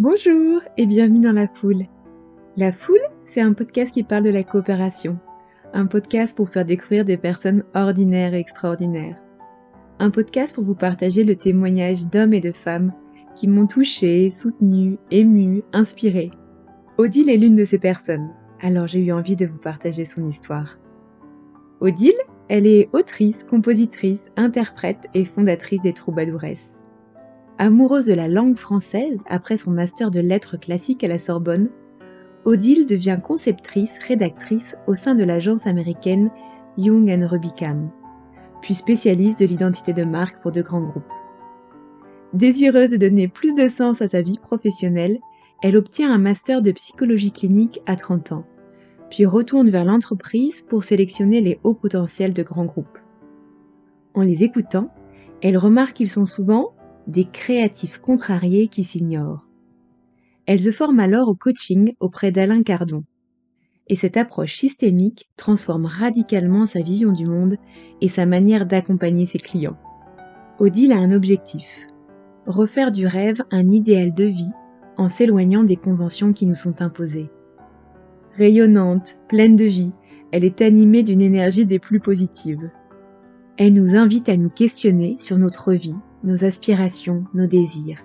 Bonjour et bienvenue dans La Foule. La Foule, c'est un podcast qui parle de la coopération. Un podcast pour faire découvrir des personnes ordinaires et extraordinaires. Un podcast pour vous partager le témoignage d'hommes et de femmes qui m'ont touché, soutenu, ému, inspiré. Odile est l'une de ces personnes, alors j'ai eu envie de vous partager son histoire. Odile, elle est autrice, compositrice, interprète et fondatrice des Troubadouresses. Amoureuse de la langue française après son master de lettres classiques à la Sorbonne, Odile devient conceptrice, rédactrice au sein de l'agence américaine Young Rubicam, puis spécialiste de l'identité de marque pour de grands groupes. Désireuse de donner plus de sens à sa vie professionnelle, elle obtient un master de psychologie clinique à 30 ans, puis retourne vers l'entreprise pour sélectionner les hauts potentiels de grands groupes. En les écoutant, elle remarque qu'ils sont souvent des créatifs contrariés qui s'ignorent. Elle se forme alors au coaching auprès d'Alain Cardon. Et cette approche systémique transforme radicalement sa vision du monde et sa manière d'accompagner ses clients. Odile a un objectif. Refaire du rêve un idéal de vie en s'éloignant des conventions qui nous sont imposées. Rayonnante, pleine de vie, elle est animée d'une énergie des plus positives. Elle nous invite à nous questionner sur notre vie nos aspirations, nos désirs.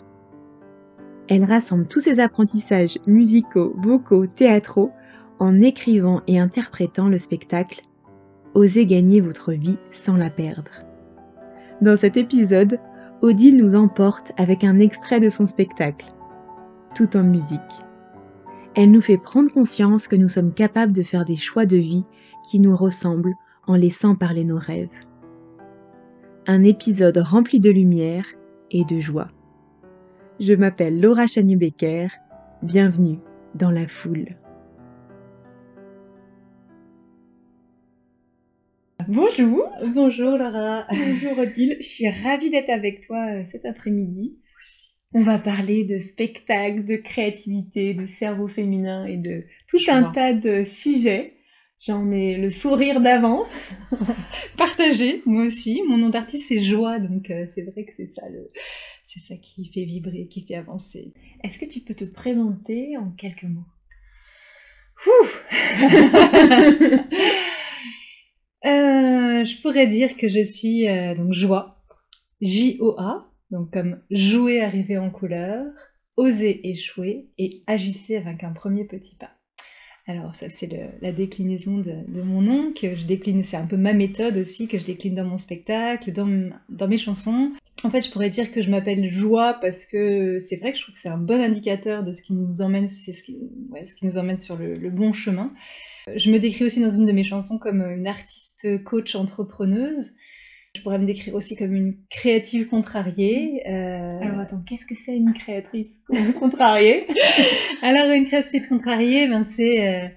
Elle rassemble tous ses apprentissages musicaux, vocaux, théâtraux en écrivant et interprétant le spectacle Osez gagner votre vie sans la perdre. Dans cet épisode, Odile nous emporte avec un extrait de son spectacle, tout en musique. Elle nous fait prendre conscience que nous sommes capables de faire des choix de vie qui nous ressemblent en laissant parler nos rêves un épisode rempli de lumière et de joie. Je m'appelle Laura Chanu-Becker, bienvenue dans la foule. Bonjour. Bonjour Laura. Bonjour Odile. Je suis ravie d'être avec toi euh, cet après-midi. On va parler de spectacle, de créativité, de cerveau féminin et de tout un tas de sujets. J'en ai le sourire d'avance. Partagé, moi aussi. Mon nom d'artiste, c'est Joie, donc euh, c'est vrai que c'est ça, le... c'est ça qui fait vibrer, qui fait avancer. Est-ce que tu peux te présenter en quelques mots? Euh, Je pourrais dire que je suis euh, donc Joie, J-O-A, donc comme jouer, arriver en couleur, oser échouer et agissez avec un premier petit pas. Alors ça c'est la déclinaison de, mon nom que je décline, c'est un peu ma méthode aussi que je décline dans mon spectacle, dans, dans mes chansons. En fait je pourrais dire que je m'appelle Joie parce que c'est vrai que je trouve que c'est un bon indicateur de ce qui nous emmène, ce qui, ce qui nous emmène sur le, le bon chemin. Je me décris aussi dans une de mes chansons comme une artiste coach entrepreneuse. Je pourrais me décrire aussi comme une créative contrariée. Euh... Attends, qu'est-ce que c'est une créatrice contrariée Alors une créatrice contrariée, ben c'est... Euh...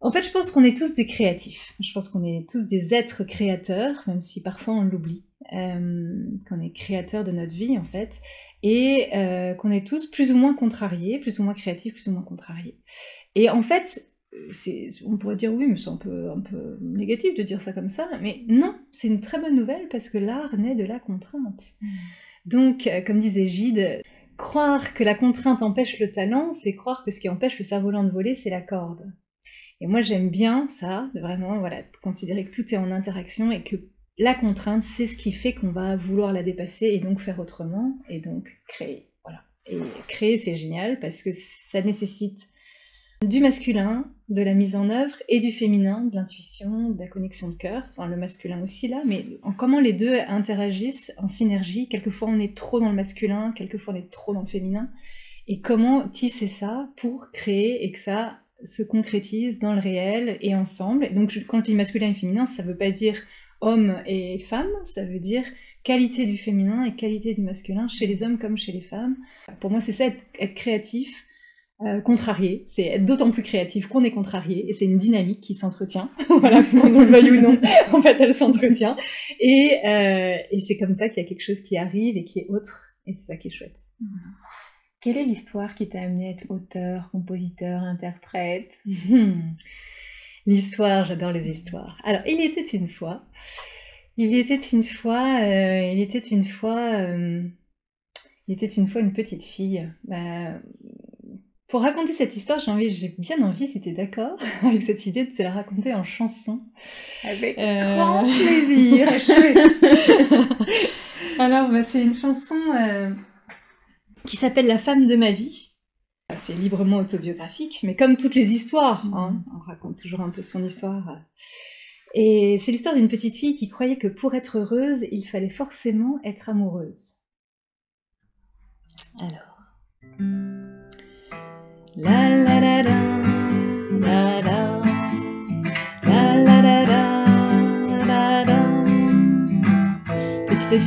En fait, je pense qu'on est tous des créatifs. Je pense qu'on est tous des êtres créateurs, même si parfois on l'oublie. Euh, qu'on est créateur de notre vie en fait, et euh, qu'on est tous plus ou moins contrariés, plus ou moins créatifs, plus ou moins contrariés. Et en fait, on pourrait dire oui, mais c'est un peu, un peu négatif de dire ça comme ça, mais non, c'est une très bonne nouvelle parce que l'art naît de la contrainte. Donc, euh, comme disait Gide, croire que la contrainte empêche le talent, c'est croire que ce qui empêche le cerf-volant de voler, c'est la corde. Et moi, j'aime bien ça, de vraiment voilà, considérer que tout est en interaction et que la contrainte, c'est ce qui fait qu'on va vouloir la dépasser et donc faire autrement et donc créer. Voilà. Et créer, c'est génial parce que ça nécessite du masculin, de la mise en œuvre, et du féminin, de l'intuition, de la connexion de cœur, enfin le masculin aussi là, mais en comment les deux interagissent en synergie? Quelquefois on est trop dans le masculin, quelquefois on est trop dans le féminin, et comment tisser ça pour créer et que ça se concrétise dans le réel et ensemble? Donc quand je dis masculin et féminin, ça veut pas dire homme et femme, ça veut dire qualité du féminin et qualité du masculin chez les hommes comme chez les femmes. Pour moi c'est ça être créatif, euh, contrarié. C'est d'autant plus créatif qu'on est contrarié et c'est une dynamique qui s'entretient. voilà, qu'on le veuille ou non, en fait, elle s'entretient. Et, euh, et c'est comme ça qu'il y a quelque chose qui arrive et qui est autre et c'est ça qui est chouette. Quelle est l'histoire qui t'a amené à être auteur, compositeur, interprète? L'histoire, j'adore les histoires. Alors, il était une fois, il était une fois, euh, il était une fois Il était une fois une petite fille. Bah, pour raconter cette histoire, j'ai envie, j'ai bien envie, si tu es d'accord, avec cette idée de te la raconter en chanson. Avec euh, grand plaisir. Alors, bah, c'est une chanson euh, qui s'appelle La femme de ma vie. C'est librement autobiographique, mais comme toutes les histoires, hein, mm. on raconte toujours un peu son histoire. Et c'est l'histoire d'une petite fille qui croyait que pour être heureuse, il fallait forcément être amoureuse. Alors. Petite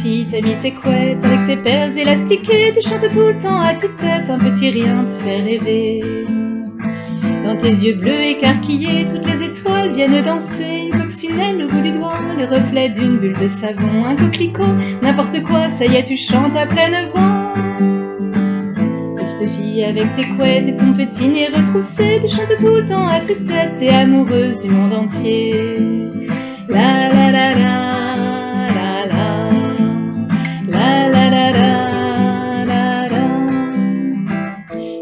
fille, t'as mis tes couettes avec tes perles élastiquées, tu chantes tout le temps à tue-tête, un petit rien te fait rêver. Dans tes yeux bleus écarquillés, toutes les étoiles viennent danser, une coccinelle au bout du doigt, le reflet d'une bulle de savon, un coquelicot, n'importe quoi, ça y est, tu chantes à pleine voix fille avec tes couettes et ton petit nez retroussé, tu chantes tout le temps à toute tête, t'es amoureuse du monde entier. La la la la.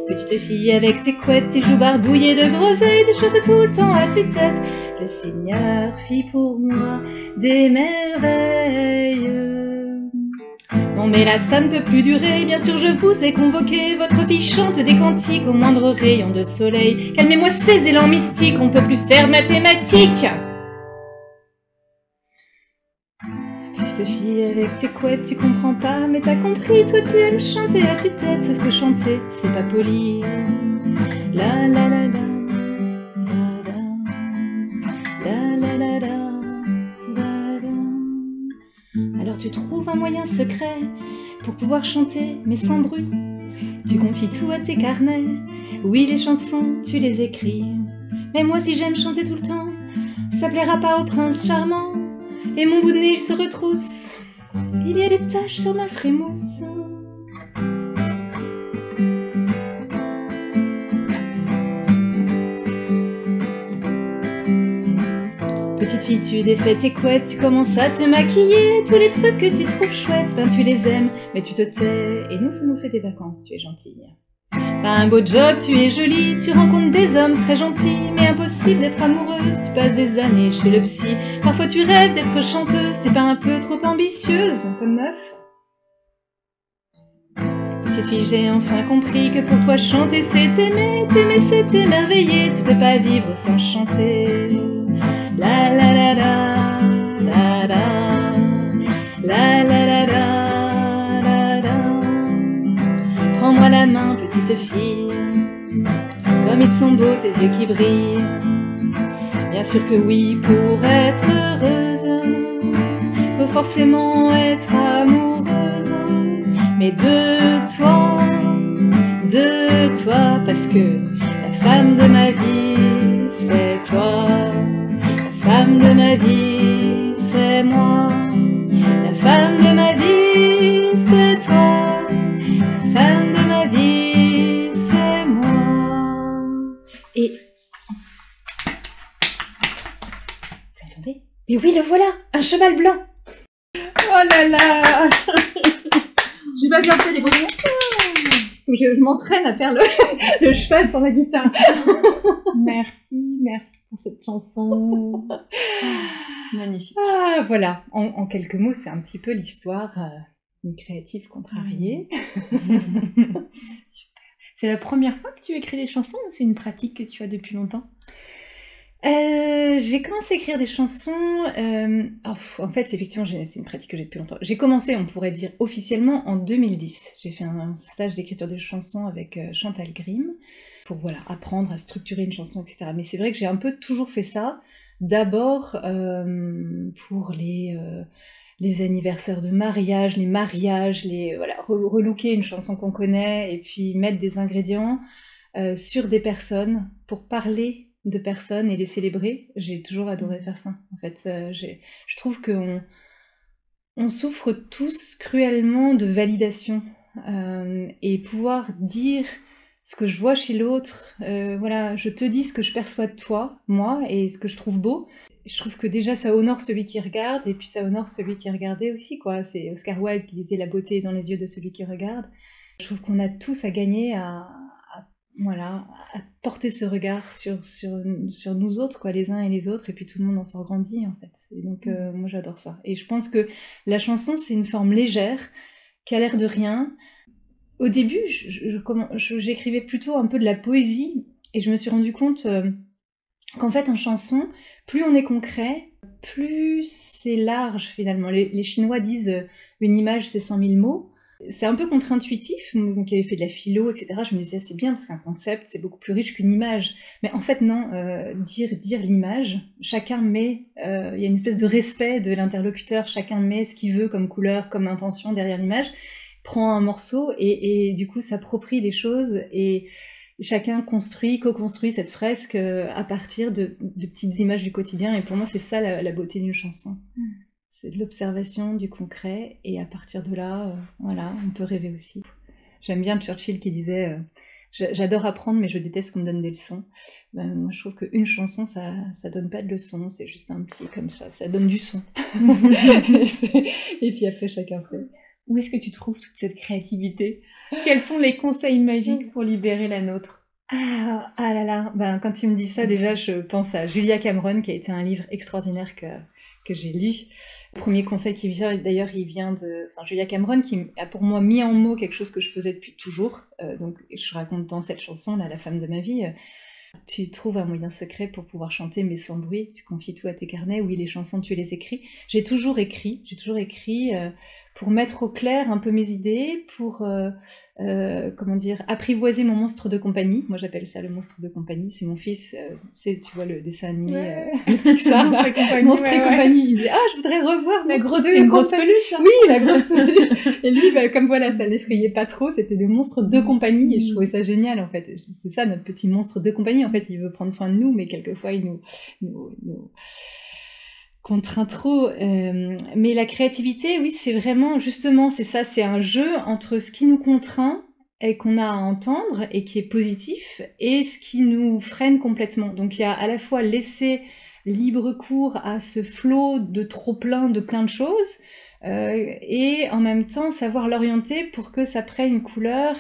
Petite fille avec tes couettes, tes joues barbouillées de groseilles, tu chantes tout le temps à toute tête. Le Seigneur fit pour moi des merveilles. Non mais là ça ne peut plus durer, bien sûr je vous ai convoqué, votre fille chante des cantiques au moindre rayon de soleil. Calmez-moi ces élans mystiques, on peut plus faire mathématiques. Petite fille avec tes couettes, tu comprends pas, mais t'as compris, toi tu aimes chanter à tue-tête, sauf que chanter, c'est pas poli. La la la la. Tu trouves un moyen secret pour pouvoir chanter, mais sans bruit. Tu confies tout à tes carnets. Oui, les chansons, tu les écris. Mais moi, si j'aime chanter tout le temps, ça plaira pas au prince charmant. Et mon bout de nez, il se retrousse. Il y a des taches sur ma frémousse. Tu défais tes couettes, tu commences à te maquiller. Tous les trucs que tu trouves chouettes, ben tu les aimes, mais tu te tais. Et nous, ça nous fait des vacances, tu es gentille. T'as un beau job, tu es jolie, tu rencontres des hommes très gentils, mais impossible d'être amoureuse, tu passes des années chez le psy. Parfois tu rêves d'être chanteuse, t'es pas un peu trop ambitieuse comme meuf Petite fille, j'ai enfin compris que pour toi chanter c'est aimer, t'aimer c'est émerveiller, tu peux pas vivre sans chanter. La la la la, la la, la la la Prends-moi la main, petite fille, comme ils sont beaux tes yeux qui brillent. Bien sûr que oui, pour être heureuse, faut forcément être amoureuse. Mais de toi, de toi, parce que la femme de ma vie, c'est toi ma vie, c'est moi. La femme de ma vie, c'est toi. La femme de ma vie, c'est moi. Et. Vous entendez Mais oui, le voilà Un cheval blanc Oh là là J'ai pas bien fait les bruits je, m'entraîne à faire le, le, cheval sur la guitare. merci, merci pour cette chanson. magnifique. Ah, voilà, en, quelques mots, c'est un petit peu l'histoire euh, d'une créative contrariée. c'est la première fois que tu écris des chansons ou c'est une pratique que tu as depuis longtemps? Euh, j'ai commencé à écrire des chansons. Euh, oh, en fait, effectivement, c'est une pratique que j'ai depuis longtemps. J'ai commencé, on pourrait dire officiellement, en 2010. J'ai fait un, stage d'écriture de chansons avec euh, Chantal Grimm pour voilà apprendre à structurer une chanson, etc. Mais c'est vrai que j'ai un peu toujours fait ça. D'abord pour les les anniversaires de mariage, les mariages, les voilà relooker une chanson qu'on connaît et puis mettre des ingrédients sur des personnes pour parler de personnes et les célébrer. J'ai toujours adoré faire ça. En fait, euh, je trouve qu'on on souffre tous cruellement de validation euh, et pouvoir dire ce que je vois chez l'autre. Euh, voilà, je te dis ce que je perçois de toi, moi, et ce que je trouve beau. je trouve que déjà ça honore celui qui regarde et puis ça honore celui qui regardé aussi quoi. C'est Oscar Wilde qui disait la beauté dans les yeux de celui qui regarde. Je trouve qu'on a tous à gagner à, voilà à porter ce regard sur sur sur nous autres quoi, les uns et les autres et puis tout le monde en sort grandi en fait. Et donc euh, moi j'adore ça. Et je pense que la chanson c'est une forme légère qui a l'air de rien. Au début, j'écrivais plutôt un peu de la poésie et je me suis rendu compte euh, qu'en fait en chanson, plus on est concret, plus c'est large finalement. Les, Chinois disent euh, une image c'est 100 000 mots. C'est un peu contre-intuitif, donc qui avait fait de la philo, etc. Je me disais c'est bien parce qu'un concept c'est beaucoup plus riche qu'une image. Mais en fait non, euh, dire dire l'image, chacun met, euh, il y a une espèce de respect de l'interlocuteur, chacun met ce qu'il veut comme couleur, comme intention derrière l'image, prend un morceau et, du coup s'approprie les choses et chacun construit, co-construit cette fresque euh, à partir de, petites images du quotidien. Et pour moi, c'est ça la, beauté d'une chanson. Mm. C'est de l'observation, du concret. Et à partir de là, euh, voilà, on peut rêver aussi. J'aime bien Churchill qui disait euh, J'adore apprendre, mais je déteste qu'on me donne des leçons. Ben, moi, je trouve qu'une chanson, ça, ça donne pas de leçons, c'est juste un petit comme ça, ça donne du son. et puis après, chacun fait. Où est-ce que tu trouves toute cette créativité? Quels sont les conseils magiques pour libérer la nôtre? Ah, ah, là là, ben, quand tu me dis ça, déjà, je pense à Julia Cameron, qui a été un livre extraordinaire que, que j'ai lu. Le premier conseil qui vient, d'ailleurs, il vient de Julia Cameron, qui a pour moi mis en mots quelque chose que je faisais depuis toujours. Euh, donc, je raconte dans cette chanson, là, La femme de ma vie. tu trouves un moyen secret pour pouvoir chanter, mais sans bruit. Tu confies tout à tes carnets. Oui, les chansons, tu les écris. J'ai toujours écrit. J'ai toujours écrit. Euh, pour mettre au clair un peu mes idées, pour euh, euh, comment dire apprivoiser mon monstre de compagnie. Moi j'appelle ça le monstre de compagnie. C'est mon fils, euh, c'est tu vois le dessin animé ouais. Pixar, monstre et compagnie. Monstre et compagnie. Il me dit ah je voudrais revoir la grosse, une grosse peluche. Hein. Oui la grosse peluche. et lui bah, comme voilà ça l'effrayait pas trop, c'était le monstre de compagnie et je trouvais ça génial en fait. C'est ça notre petit monstre de compagnie. En fait il veut prendre soin de nous mais quelquefois il nous, nous, nous contraint trop. Euh, mais la créativité, oui, c'est vraiment, justement, c'est ça, c'est un jeu entre ce qui nous contraint et qu'on a à entendre et qui est positif, et ce qui nous freine complètement. Donc il y a à la fois laisser libre cours à ce flot de trop plein de plein de choses, euh, et en même temps savoir l'orienter pour que ça prenne une couleur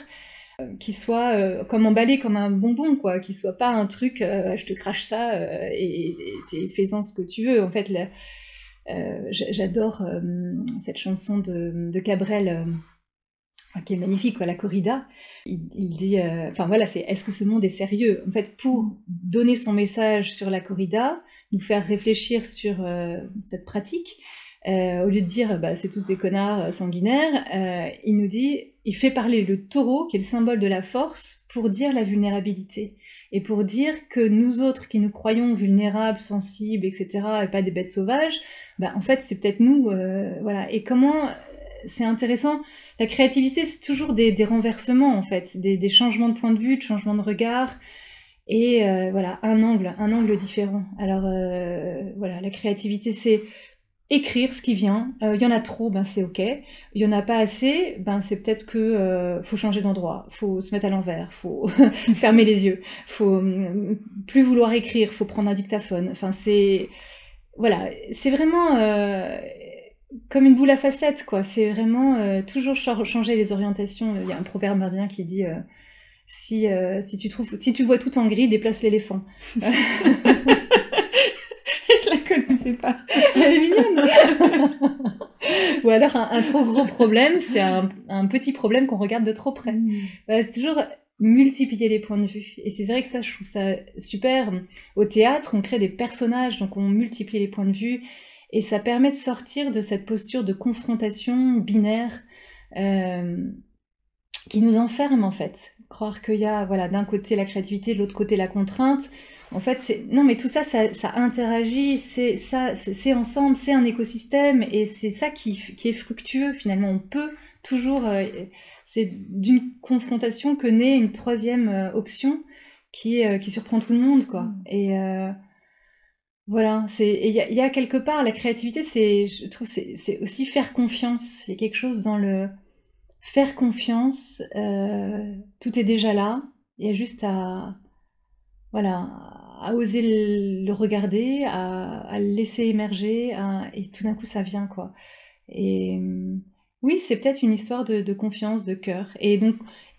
qui soit euh, comme emballé comme un bonbon, quoi, qui soit pas un truc, euh, je te crache ça et t'es fais-en ce que tu veux. En fait, j'adore cette chanson de, Cabrel qui est magnifique, quoi, la corrida. Il, il dit, enfin voilà, c'est est-ce que ce monde est sérieux? En fait, pour donner son message sur la corrida, nous faire réfléchir sur cette pratique, au lieu de dire bah, c'est tous des connards sanguinaires, il nous dit il fait parler le taureau, qui est le symbole de la force, pour dire la vulnérabilité. Et pour dire que nous autres qui nous croyons vulnérables, sensibles, etc., et pas des bêtes sauvages, bah, en fait, c'est peut-être nous. Euh, voilà. Et comment. C'est intéressant. La créativité, c'est toujours des, renversements, en fait, des, changements de point de vue, de changements de regard. Et euh, voilà, un angle, un angle différent. Alors euh, voilà, la créativité, c'est écrire ce qui vient. Il euh, y en a trop, ben c'est ok. Il y en a pas assez, ben c'est peut-être que euh, faut changer d'endroit, faut se mettre à l'envers, faut fermer les yeux, faut mm, plus vouloir écrire, faut prendre un dictaphone. Enfin c'est voilà, c'est vraiment euh, comme une boule à facettes quoi. C'est vraiment toujours changer les orientations. Il y a un proverbe indien qui dit si si tu trouves si tu vois tout en gris, déplace l'éléphant. pas. Elle est mignonne. Ou alors un, trop gros problème, c'est un, petit problème qu'on regarde de trop près. Mm. Bah, c'est toujours multiplier les points de vue. Et c'est vrai que ça, je trouve ça super. Au théâtre, on crée des personnages, donc on multiplie les points de vue. Et ça permet de sortir de cette posture de confrontation binaire euh, qui nous enferme en fait. Croire qu'il y a voilà, d'un côté la créativité, de l'autre côté la contrainte. En fait, non, mais tout ça, ça, interagit, c'est ça, c'est ensemble, c'est un écosystème, et c'est ça qui, est fructueux finalement. On peut toujours, euh, c'est d'une confrontation que naît une troisième euh, option qui, euh, qui surprend tout le monde, quoi. Mm. Et voilà, c'est il y, a quelque part la créativité, c'est je trouve c'est aussi faire confiance. Il y a quelque chose dans le faire confiance. tout est déjà là. Il y a juste à voilà à, oser le, regarder, à, le laisser émerger, et tout d'un coup ça vient quoi. Et oui, c'est peut-être une histoire de, confiance, de cœur. Et donc,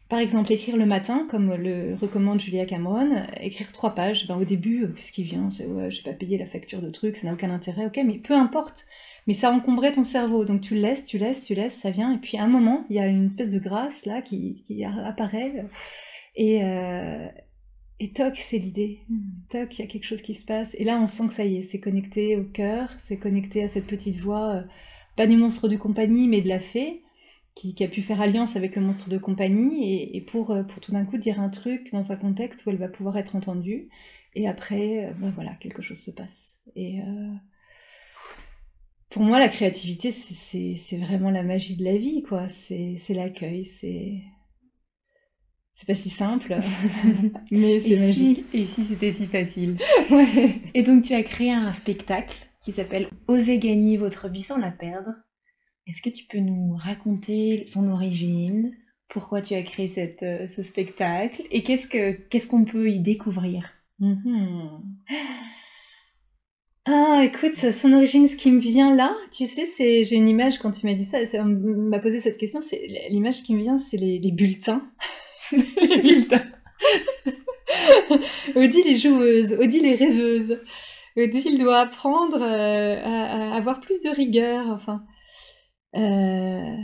par exemple, écrire le matin, comme le recommande Julia Cameron, écrire trois pages, ben, au début, euh, qu'est-ce qui vient? C'est ouais, j'ai pas payé la facture de trucs, ça n'a aucun intérêt, ok, mais peu importe. Mais ça encombrait ton cerveau, donc tu le laisses, tu laisses, tu laisses, ça vient, et puis à un moment, il y a une espèce de grâce là qui, apparaît, et, euh, et toc, c'est l'idée. Hmm. Toc, il y a quelque chose qui se passe, et là on sent que ça y est, c'est connecté au cœur, c'est connecté à cette petite voix, euh, pas du monstre de compagnie, mais de la fée qui, a pu faire alliance avec le monstre de compagnie et, pour, euh, pour tout d'un coup dire un truc dans un contexte où elle va pouvoir être entendue. Et après, euh, ben voilà, quelque chose se passe. Et pour moi, la créativité, c'est vraiment la magie de la vie, quoi. C'est l'accueil, c'est. C'est pas si simple, mais c'est magique. et si c'était si facile ouais. Et donc, tu as créé un spectacle qui s'appelle Osez gagner votre vie sans la perdre est-ce que tu peux nous raconter son origine, pourquoi tu as créé cette, euh, ce spectacle? Et qu'est-ce que qu'est-ce qu'on peut y découvrir? Mm-hmm. Ah, écoute, son origine, ce qui me vient là, tu sais, c'est j'ai une image quand tu m'as dit ça, on m'a posé cette question, c'est l'image qui me vient, c'est les, bulletins, les bulletins. Odile les joueuses, Odile les rêveuses. Odile doit apprendre euh, à, avoir plus de rigueur, enfin. Euh...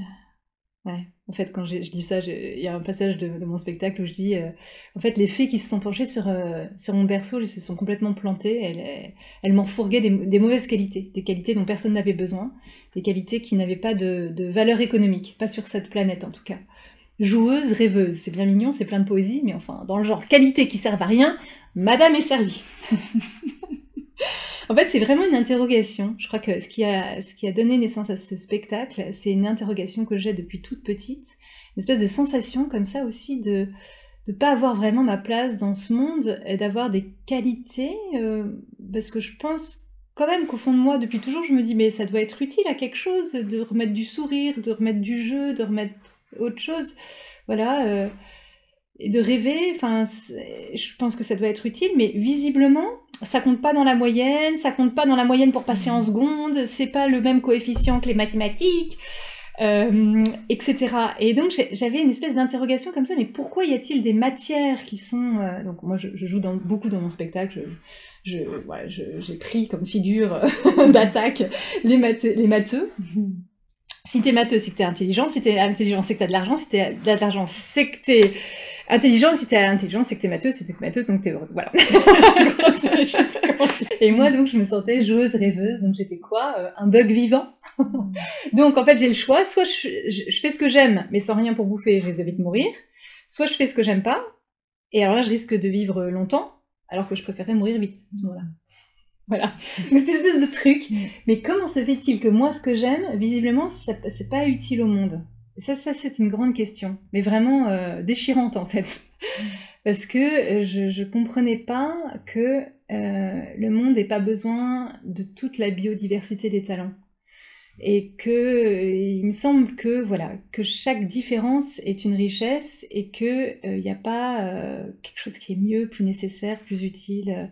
Ouais. En fait, quand je dis ça, il y a un passage de, mon spectacle où je dis, euh, en fait, les fées qui se sont penchées sur, sur mon berceau, elles se sont complètement plantées. Elles, elles m'en fourguaient des, mauvaises qualités, des qualités dont personne n'avait besoin, des qualités qui n'avaient pas de, valeur économique, pas sur cette planète en tout cas. Joueuse, rêveuse, c'est bien mignon, c'est plein de poésie, mais enfin, dans le genre qualité qui servent à rien, Madame est servie. En fait, c'est vraiment une interrogation. Je crois que ce qui a, donné naissance à ce spectacle, c'est une interrogation que j'ai depuis toute petite. Une espèce de sensation comme ça aussi de ne pas avoir vraiment ma place dans ce monde et d'avoir des qualités. Euh, parce que je pense quand même qu'au fond de moi, depuis toujours, je me dis, mais ça doit être utile à quelque chose de remettre du sourire, de remettre du jeu, de remettre autre chose. Voilà. Euh, et de rêver, enfin, je pense que ça doit être utile, mais visiblement, ça compte pas dans la moyenne, ça compte pas dans la moyenne pour passer en seconde, c'est pas le même coefficient que les mathématiques, euh, etc. Et donc j'avais une espèce d'interrogation comme ça, mais pourquoi y a-t-il des matières qui sont... Euh, donc moi je, joue beaucoup dans mon spectacle, je, j'ai pris comme figure d'attaque les, les matheux. Si t'es matheux, c'est que t'es intelligent. Si t'es intelligent, c'est que t'as de l'argent. Si t'as de l'argent, c'est que t'es intelligent. Si t'es intelligent, c'est que t'es matheux. Si t'es matheux, donc t'es heureux. Voilà. et moi, donc, je me sentais joueuse, rêveuse. Donc, j'étais quoi euh, Un bug vivant. donc, en fait, j'ai le choix. Soit je, je, fais ce que j'aime, mais sans rien pour bouffer, je risque de vite mourir. Soit je fais ce que j'aime pas. Et alors là, je risque de vivre longtemps, alors que je préférerais mourir vite à ce moment-là. Voilà, cette espèce de truc. Mais comment se fait-il que moi, ce que j'aime, visiblement, c'est pas utile au monde? Ça, ça c'est une grande question, mais vraiment euh, déchirante en fait. Parce que euh, je, je comprenais pas que euh, le monde n'ait pas besoin de toute la biodiversité des talents. Et que il me semble que voilà que chaque différence est une richesse et que il n'y a pas quelque chose qui est mieux, plus nécessaire, plus utile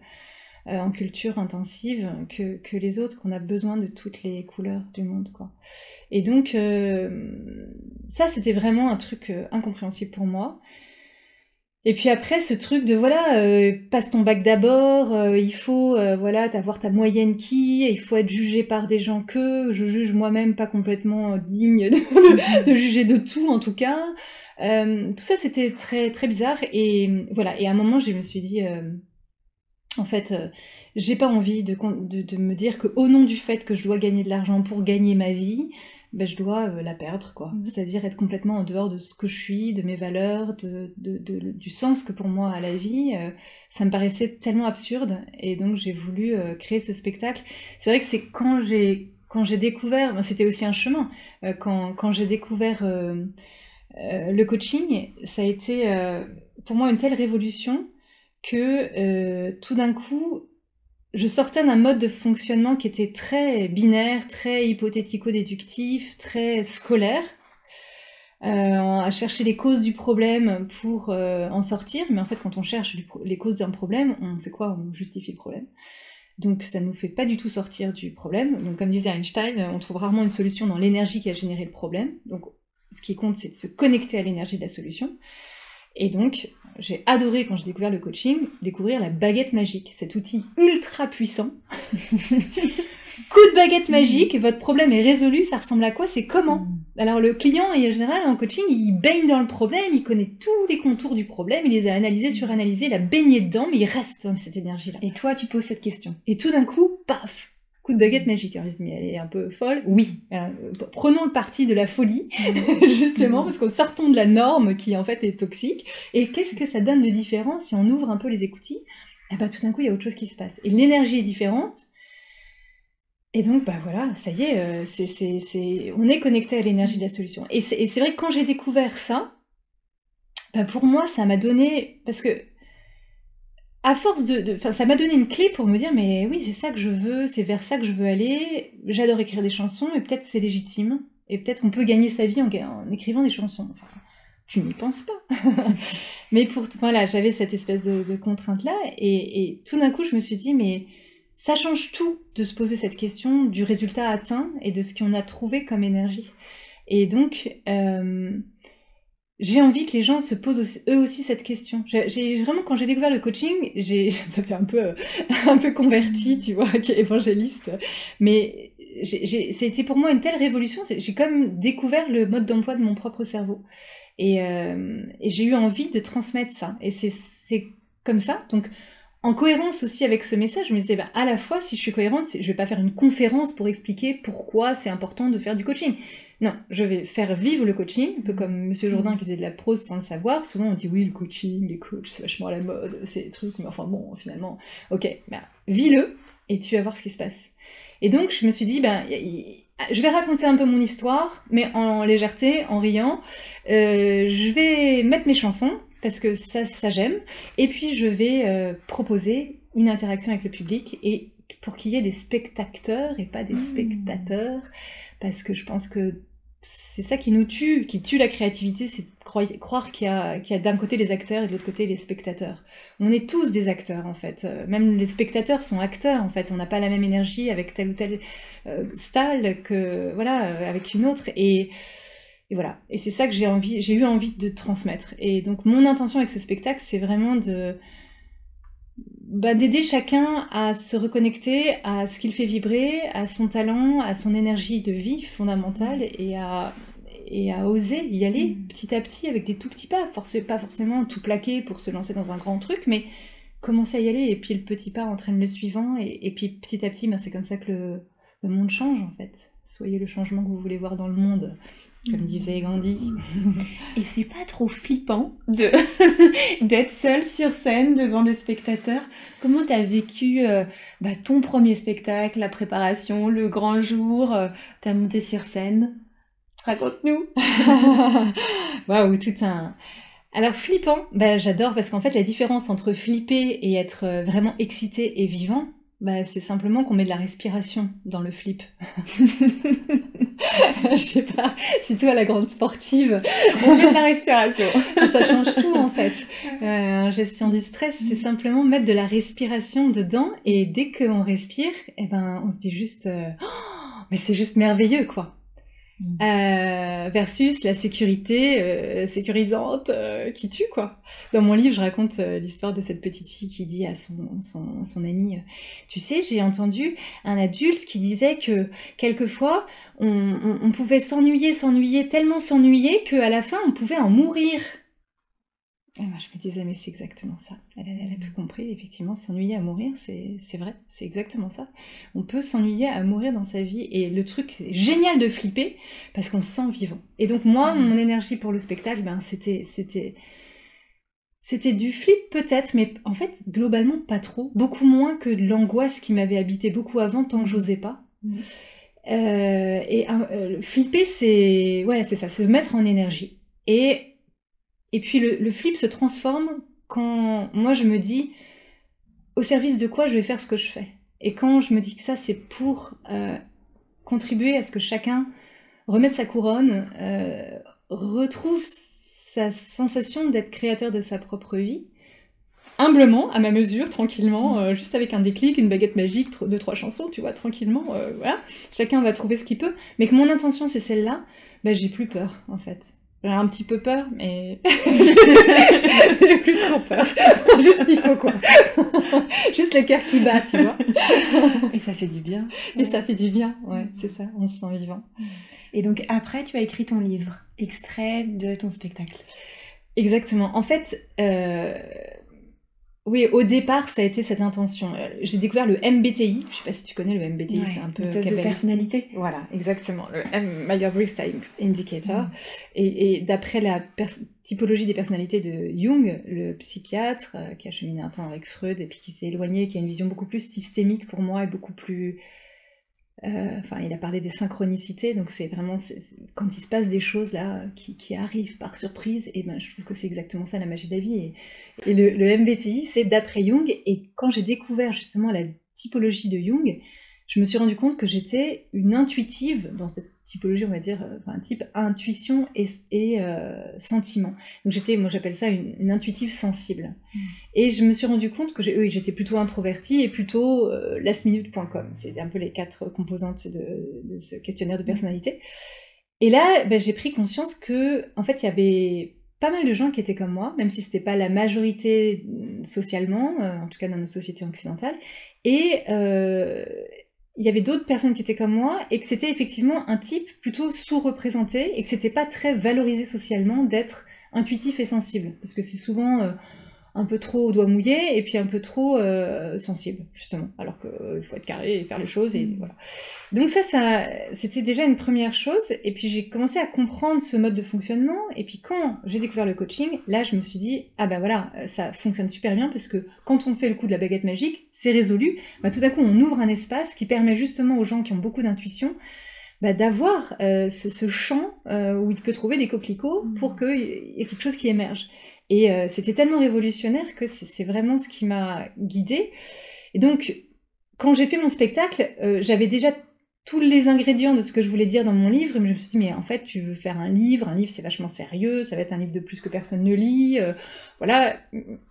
euh, en culture intensive que, que les autres, qu'on a besoin de toutes les couleurs du monde. Quoi. Et donc, euh, ça, c'était vraiment un truc euh, incompréhensible pour moi. Et puis après, ce truc de voilà, passe ton bac d'abord, il faut voilà, avoir ta moyenne qui, il faut être jugé par des gens que, je juge moi-même pas complètement digne de, de, juger de tout en tout cas. tout ça, c'était très très bizarre. Et voilà, et à un moment, je me suis dit, en fait, euh, j'ai pas envie de, de, me dire que au nom du fait que je dois gagner de l'argent pour gagner ma vie, ben, je dois euh, la perdre, quoi. Mmh. C'est-à-dire être complètement en dehors de ce que je suis, de mes valeurs, de, du sens que pour moi a la vie. Euh, ça me paraissait tellement absurde, et donc j'ai voulu créer ce spectacle. C'est vrai que c'est quand j'ai quand j'ai découvert, ben, c'était aussi un chemin, quand, quand j'ai découvert le coaching, ça a été pour moi une telle révolution que euh, tout d'un coup, je sortais d'un mode de fonctionnement qui était très binaire, très hypothético-déductif, très scolaire, à chercher les causes du problème pour en sortir. Mais en fait, quand on cherche les causes d'un problème, on fait quoi? On justifie le problème. Donc ça ne nous fait pas du tout sortir du problème. Donc comme disait Einstein, on trouve rarement une solution dans l'énergie qui a généré le problème. Donc ce qui compte, c'est de se connecter à l'énergie de la solution. Et donc, j'ai adoré quand j'ai découvert le coaching, découvrir la baguette magique, cet outil ultra puissant. Coup de baguette magique, votre problème est résolu, ça ressemble à quoi C'est comment? Mm. Alors le client, en général, en coaching, il baigne dans le problème, il connaît tous les contours du problème, il les a analysés, suranalysés, il a baigné dedans, mais il reste dans cette énergie-là. Et toi, tu poses cette question. Et tout d'un coup, paf Coup de baguette magique. Mais elle est un peu folle. Oui. Euh, prenons le parti de la folie, justement, parce qu'on sortons de la norme qui, en fait, est toxique. Et qu'est-ce que ça donne de différent si on ouvre un peu les écoutilles? Ben, tout d'un coup, il y a autre chose qui se passe. Et l'énergie est différente, et donc, bah voilà, ça y est, euh, c'est, c'est, on est connecté à l'énergie de la solution. Et c'est, vrai que quand j'ai découvert ça, bah pour moi, ça m'a donné. Parce que, à force de. Enfin, ça m'a donné une clé pour me dire, mais oui, c'est ça que je veux, c'est vers ça que je veux aller. J'adore écrire des chansons, et peut-être c'est légitime. Et peut-être on peut gagner sa vie en, écrivant des chansons. Tu n'y penses pas. mais pour. Voilà, j'avais cette espèce de, contrainte-là, et, et tout d'un coup, je me suis dit, mais ça change tout de se poser cette question du résultat atteint et de ce qu'on a trouvé comme énergie. Et donc, euh, j'ai envie que les gens se posent eux aussi cette question. J'ai vraiment, quand j'ai découvert le coaching, j'ai, ça fait un peu, un peu converti, tu vois, qui est évangéliste, mais c'était pour moi une telle révolution. J'ai comme découvert le mode d'emploi de mon propre cerveau. Et, euh, et j'ai eu envie de transmettre ça. Et c'est comme ça. Donc, en cohérence aussi avec ce message, je me disais, bah, à la fois, si je suis cohérente, je vais pas faire une conférence pour expliquer pourquoi c'est important de faire du coaching. Non, je vais faire vivre le coaching, un peu comme Monsieur Jourdain qui faisait de la prose sans le savoir. Souvent, on dit oui, le coaching, les coachs, c'est vachement à la mode, c'est des trucs, mais enfin bon, finalement, ok, bah, vis-le et tu vas voir ce qui se passe. Et donc, je me suis dit, ben, je vais raconter un peu mon histoire, mais en légèreté, en riant. Euh, je vais mettre mes chansons, parce que ça, ça j'aime. Et puis je vais euh, proposer une interaction avec le public et pour qu'il y ait des spectateurs et pas des mmh. spectateurs, parce que je pense que c'est ça qui nous tue, qui tue la créativité, c'est croire qu'il y a, d'un côté les acteurs et de l'autre côté les spectateurs. On est tous des acteurs en fait. Euh, même les spectateurs sont acteurs en fait. On n'a pas la même énergie avec telle ou telle euh, stalle que voilà avec une autre et et voilà. Et c'est ça que j'ai envie, j'ai eu envie de transmettre. Et donc mon intention avec ce spectacle, c'est vraiment de bah, d'aider chacun à se reconnecter à ce qu'il fait vibrer, à son talent, à son énergie de vie fondamentale et à et à oser y aller mm. petit à petit avec des tout petits pas, pas forcément tout plaquer pour se lancer dans un grand truc, mais commencer à y aller et puis le petit pas entraîne le suivant et, et puis petit à petit, bah, c'est comme ça que le, le monde change en fait. Soyez le changement que vous voulez voir dans le monde comme disait Gandhi. Et c'est pas trop flippant de d'être seul sur scène devant des spectateurs? Comment t'as vécu euh, bah, ton premier spectacle, la préparation, le grand jour euh, T'as monté sur scène? Raconte-nous. Waouh, tout un. Alors flippant, bah, j'adore parce qu'en fait la différence entre flipper et être euh, vraiment excité et vivant, bah, c'est simplement qu'on met de la respiration dans le flip. Je sais pas, si toi la grande sportive, on met de la respiration. Ça change tout en fait. Euh, gestion du stress, c'est simplement mettre de la respiration dedans et dès qu'on respire, eh ben on se dit juste, euh, oh, mais c'est juste merveilleux quoi. Euh, versus la sécurité euh, sécurisante euh, qui tue quoi. Dans mon livre, je raconte l'histoire de cette petite fille qui dit à son, son, son ami, tu sais, j'ai entendu un adulte qui disait que quelquefois on, on pouvait s'ennuyer, s'ennuyer, tellement s'ennuyer qu'à la fin on pouvait en mourir. Et moi, je me disais, mais c'est exactement ça. Elle, a tout compris. Effectivement, s'ennuyer à mourir, c'est vrai. C'est exactement ça. On peut s'ennuyer à mourir dans sa vie. Et le truc génial de flipper, parce qu'on se sent vivant. Et donc, moi, mon énergie pour le spectacle, ben, c'était, c'était, c'était du flip peut-être, mais en fait, globalement, pas trop. Beaucoup moins que de l'angoisse qui m'avait habité beaucoup avant, tant que j'osais pas. Euh, et euh, flipper, c'est, ouais, c'est ça, se mettre en énergie. Et et puis le, flip se transforme quand moi je me dis au service de quoi je vais faire ce que je fais? Et quand je me dis que ça c'est pour euh, contribuer à ce que chacun remette sa couronne, euh, retrouve sa sensation d'être créateur de sa propre vie, humblement, à ma mesure, tranquillement, euh, juste avec un déclic, une baguette magique, deux, trois chansons, tu vois, tranquillement, euh, voilà. Chacun va trouver ce qu'il peut. Mais que mon intention, c'est celle-là, bah, j'ai plus peur, en fait. J'ai un petit peu peur, mais j'ai plus trop peur. Juste faut quoi. Juste le cœur qui bat, tu vois. Et ça fait du bien. Et ça fait du bien, ouais, c'est ça, on se sent vivant. Et donc après, tu as écrit ton livre, extrait de ton spectacle. Exactement. En fait, euh, oui, au départ, ça a été cette intention. Euh, j'ai découvert le MBTI. Je sais pas si tu connais le MBTI, c'est un peu le test de personnalité. Voilà, exactement. Le Myers-Briggs Type Indicator. Mm. Et, d'après la typologie des personnalités de Jung, le psychiatre euh, qui a cheminé un temps avec Freud et puis qui s'est éloigné, qui a une vision beaucoup plus systémique pour moi et beaucoup plus euh, enfin, il a parlé des synchronicités, donc c'est vraiment quand il se passe des choses là qui, arrivent par surprise, et ben je trouve que c'est exactement ça la magie de la vie. Et, le, le, MBTI, c'est d'après Jung, et quand j'ai découvert justement la typologie de Jung, je me suis rendu compte que j'étais une intuitive dans cette typologie, on va dire, euh, enfin, type intuition et, et euh, sentiment. Donc j'étais, moi j'appelle ça une, intuitive sensible. Mm. Et je me suis rendu compte que j'étais plutôt introvertie et plutôt euh, lastminute.com. C'est un peu les quatre composantes de, ce questionnaire de personnalité. Et là, ben, j'ai pris conscience que, en fait, il y avait pas mal de gens qui étaient comme moi, même si c'était pas la majorité mm, socialement, en tout cas dans nos sociétés occidentales. Et, il y avait d'autres personnes qui étaient comme moi et que c'était effectivement un type plutôt sous-représenté et que c'était pas très valorisé socialement d'être intuitif et sensible. Parce que c'est souvent euh, un peu trop au doigt mouillé et puis un peu trop euh, sensible justement alors qu'il euh, faut être carré et faire les choses et mm. voilà donc ça ça c'était déjà une première chose et puis j'ai commencé à comprendre ce mode de fonctionnement et puis quand j'ai découvert le coaching là je me suis dit ah ben voilà ça fonctionne super bien parce que quand on fait le coup de la baguette magique c'est résolu bah, tout à coup on ouvre un espace qui permet justement aux gens qui ont beaucoup d'intuition bah, d'avoir euh, ce, ce, champ où il peut trouver des coquelicots mm. pour qu'il y ait quelque chose qui émerge. Et euh, c'était tellement révolutionnaire que c'est vraiment ce qui m'a guidée. Et donc, quand j'ai fait mon spectacle, euh, j'avais déjà tous les ingrédients de ce que je voulais dire dans mon livre, et je me suis dit, mais en fait, tu veux faire un livre, un livre c'est vachement sérieux, ça va être un livre de plus que personne ne lit, euh, voilà,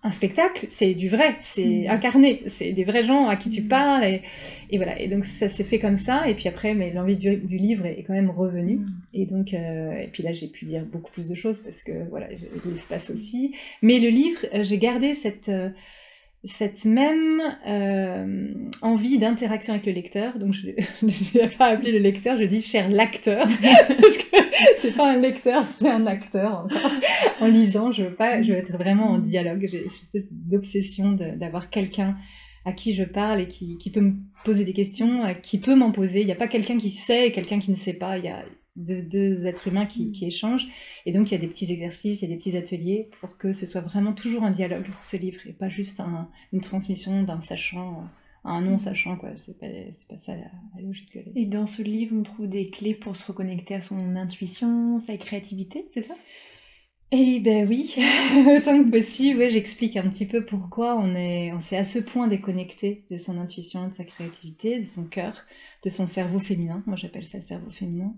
un spectacle, c'est du vrai, c'est mm. incarné, c'est des vrais gens à qui tu mm. parles, et, voilà, et donc ça s'est fait comme ça, et puis après, mais l'envie du, livre est, quand même revenue, mm. et donc, euh, et puis là, j'ai pu dire beaucoup plus de choses, parce que voilà, j'ai l'espace aussi, mais le livre, euh, j'ai gardé cette cette même euh, envie d'interaction avec le lecteur. Donc, je ne vais pas appeler le lecteur, je dis cher l'acteur, parce que c'est pas un lecteur, c'est un acteur. En lisant, je veux pas, je veux être vraiment en dialogue. J'ai une espèce d'obsession d'avoir quelqu'un à qui je parle et qui, qui, peut me poser des questions, qui peut m'en poser. Il n'y a pas quelqu'un qui sait et quelqu'un qui ne sait pas. Il y a, de deux êtres humains qui, mm. qui, échangent. Et donc, il y a des petits exercices, il y a des petits ateliers pour que ce soit vraiment toujours un dialogue, ce livre, et pas juste une transmission d'un sachant à un non-sachant, quoi. C'est pas, pas ça la, logique de Et dans ce livre, on trouve des clés pour se reconnecter à son intuition, sa créativité, c'est ça? Eh ben oui, autant que possible, ouais, j'explique un petit peu pourquoi on est, on s'est à ce point déconnecté de son intuition, de sa créativité, de son cœur, de son cerveau féminin. Moi, j'appelle ça le cerveau féminin.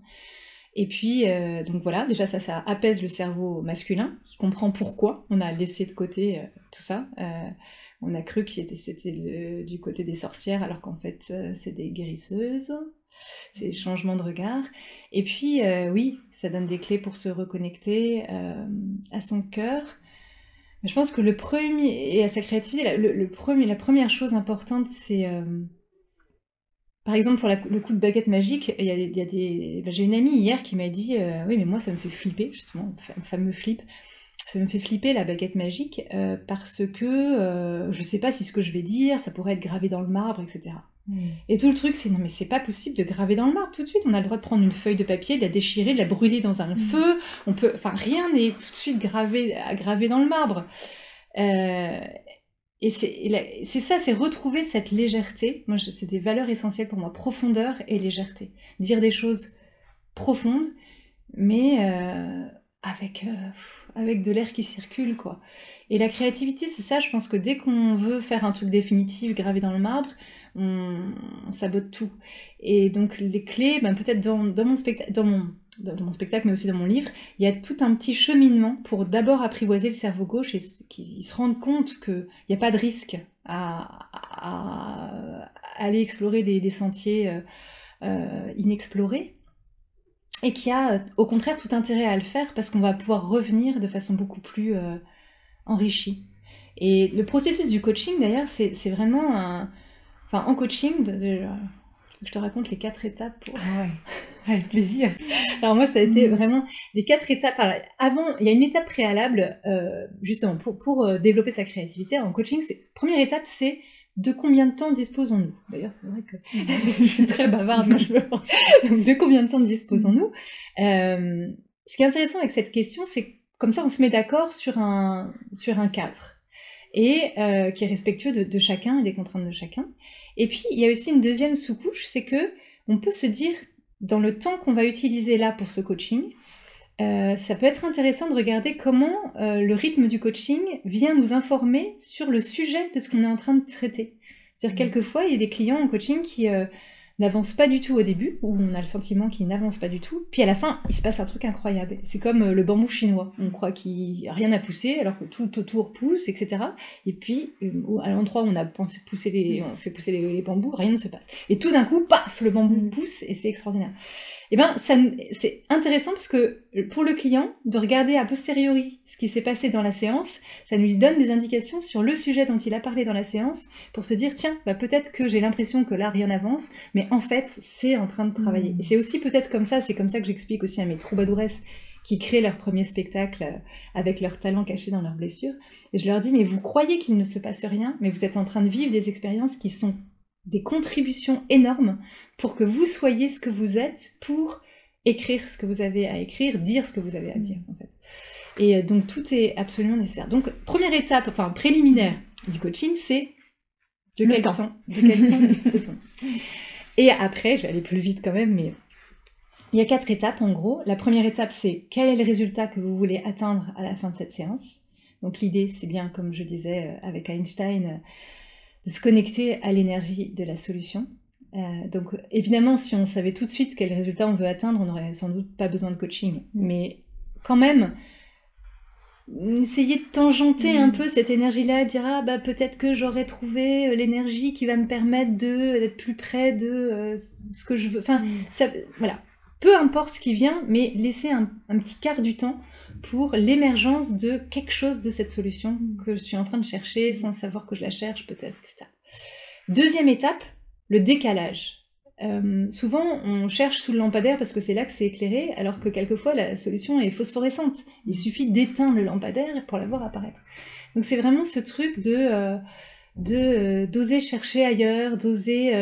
Et puis, euh, donc voilà, déjà ça, ça apaise le cerveau masculin, qui comprend pourquoi on a laissé de côté euh, tout ça. Euh, on a cru que c'était du côté des sorcières, alors qu'en fait, c'est des guérisseuses. C'est des changements de regard. Et puis, oui, ça donne des clés pour se reconnecter à son cœur. Je pense que le premier, et à sa créativité, la première chose importante, c'est par exemple, pour le coup de baguette magique, il y a, des, ben, j'ai une amie hier qui m'a dit euh, Oui, mais moi, ça me fait flipper, justement, le fameux flip. Ça me fait flipper la baguette magique euh, parce que euh, je sais pas si ce que je vais dire, ça pourrait être gravé dans le marbre, etc. Hmm. Et tout le truc, c'est non, mais c'est pas possible de graver dans le marbre tout de suite. On a le droit de prendre une feuille de papier, de la déchirer, de la brûler dans un hmm. feu. On peut, enfin, rien n'est tout de suite gravé, gravé dans le marbre. Et c'est ça, c'est retrouver cette légèreté. Moi, c'est des valeurs essentielles pour moi, profondeur et légèreté. Dire des choses profondes, mais euh, avec, euh, avec de l'air qui circule, quoi. Et la créativité, c'est ça, je pense que dès qu'on veut faire un truc définitif, gravé dans le marbre, on, sabote tout. Et donc les clés, ben, peut-être dans, dans, mon spectacle, dans mon dans mon spectacle, mais aussi dans mon livre, il y a tout un petit cheminement pour d'abord apprivoiser le cerveau gauche et qu'ils se rendent compte qu'il n'y a pas de risque à, aller explorer des, sentiers euh, euh, inexplorés et qu'il y a au contraire tout intérêt à le faire parce qu'on va pouvoir revenir de façon beaucoup plus euh, enrichie. Et le processus du coaching, d'ailleurs, c'est vraiment un... Enfin, en coaching, de, je te raconte les quatre étapes pour... Ah Avec plaisir. Alors moi, ça a été mm. vraiment les quatre étapes. avant, il y a une étape préalable, euh, justement, pour, pour euh, développer sa créativité. En coaching, c'est première étape, c'est de combien de temps disposons-nous? D'ailleurs, c'est vrai que je suis très bavarde. Donc, de combien de temps disposons-nous? Euh, Ce qui est intéressant avec cette question, c'est comme ça, on se met d'accord sur un, sur un cadre et euh, qui est respectueux de, chacun et des contraintes de chacun. Et puis, il y a aussi une deuxième sous-couche, c'est que on peut se dire, dans le temps qu'on va utiliser là pour ce coaching, euh, ça peut être intéressant de regarder comment euh, le rythme du coaching vient nous informer sur le sujet de ce qu'on est en train de traiter. C'est-à-dire, mmh. quelquefois, il y a des clients en coaching qui n'avance pas du tout au début, où on a le sentiment qu'il n'avance pas du tout, puis à la fin, il se passe un truc incroyable. C'est comme euh, le bambou chinois. On croit qu'il n'y a rien à pousser, alors que tout autour pousse, etc. Et puis, euh, à l'endroit où on a pensé pousser les, on fait pousser les, bambous, rien ne se passe. Et tout d'un coup, paf, le bambou mm. pousse, et c'est extraordinaire. Et eh ben, c'est intéressant parce que pour le client, de regarder a posteriori ce qui s'est passé dans la séance, ça lui donne des indications sur le sujet dont il a parlé dans la séance pour se dire, tiens, bah, peut-être que j'ai l'impression que là, rien n'avance, mais en fait, c'est en train de travailler. Mmh. Et c'est aussi peut-être comme ça, c'est comme ça que j'explique aussi à mes troubadouresses qui créent leur premier spectacle euh, avec leurs talents cachés dans leurs blessures. Et je leur dis, mais vous croyez qu'il ne se passe rien, mais vous êtes en train de vivre des expériences qui sont des contributions énormes pour que vous soyez ce que vous êtes pour écrire ce que vous avez à écrire, dire ce que vous avez à dire en fait. Et euh, donc tout est absolument nécessaire. Donc première étape, enfin préliminaire du coaching, c'est de quel temps, de quel temps Et après, je vais aller plus vite quand même, mais il y a quatre étapes en gros. La première étape, c'est quel est le résultat que vous voulez atteindre à la fin de cette séance. Donc l'idée, c'est bien, comme je disais euh, avec Einstein, de se connecter à l'énergie de la solution. Euh, donc évidemment, si on savait tout de suite quel résultat on veut atteindre, on n'aurait sans doute pas besoin de coaching. Mais quand même, essayer de tangenter un mm. peu cette énergie-là, dire ah bah peut-être que j'aurais trouvé euh, l'énergie qui va me permettre de d'être plus près de euh, ce que je veux. Enfin, mm. voilà. Peu importe ce qui vient, mais laisser un, un petit quart du temps pour l'émergence de quelque chose de cette solution que je suis en train de chercher sans savoir que je la cherche peut-être, etc. Deuxième étape, le décalage. Euh, souvent, on cherche sous le lampadaire parce que c'est là que c'est éclairé, alors que quelquefois la solution est phosphorescente. Il suffit d'éteindre le lampadaire pour la voir apparaître. Donc c'est vraiment ce truc de euh, de euh, d'oser chercher ailleurs, d'oser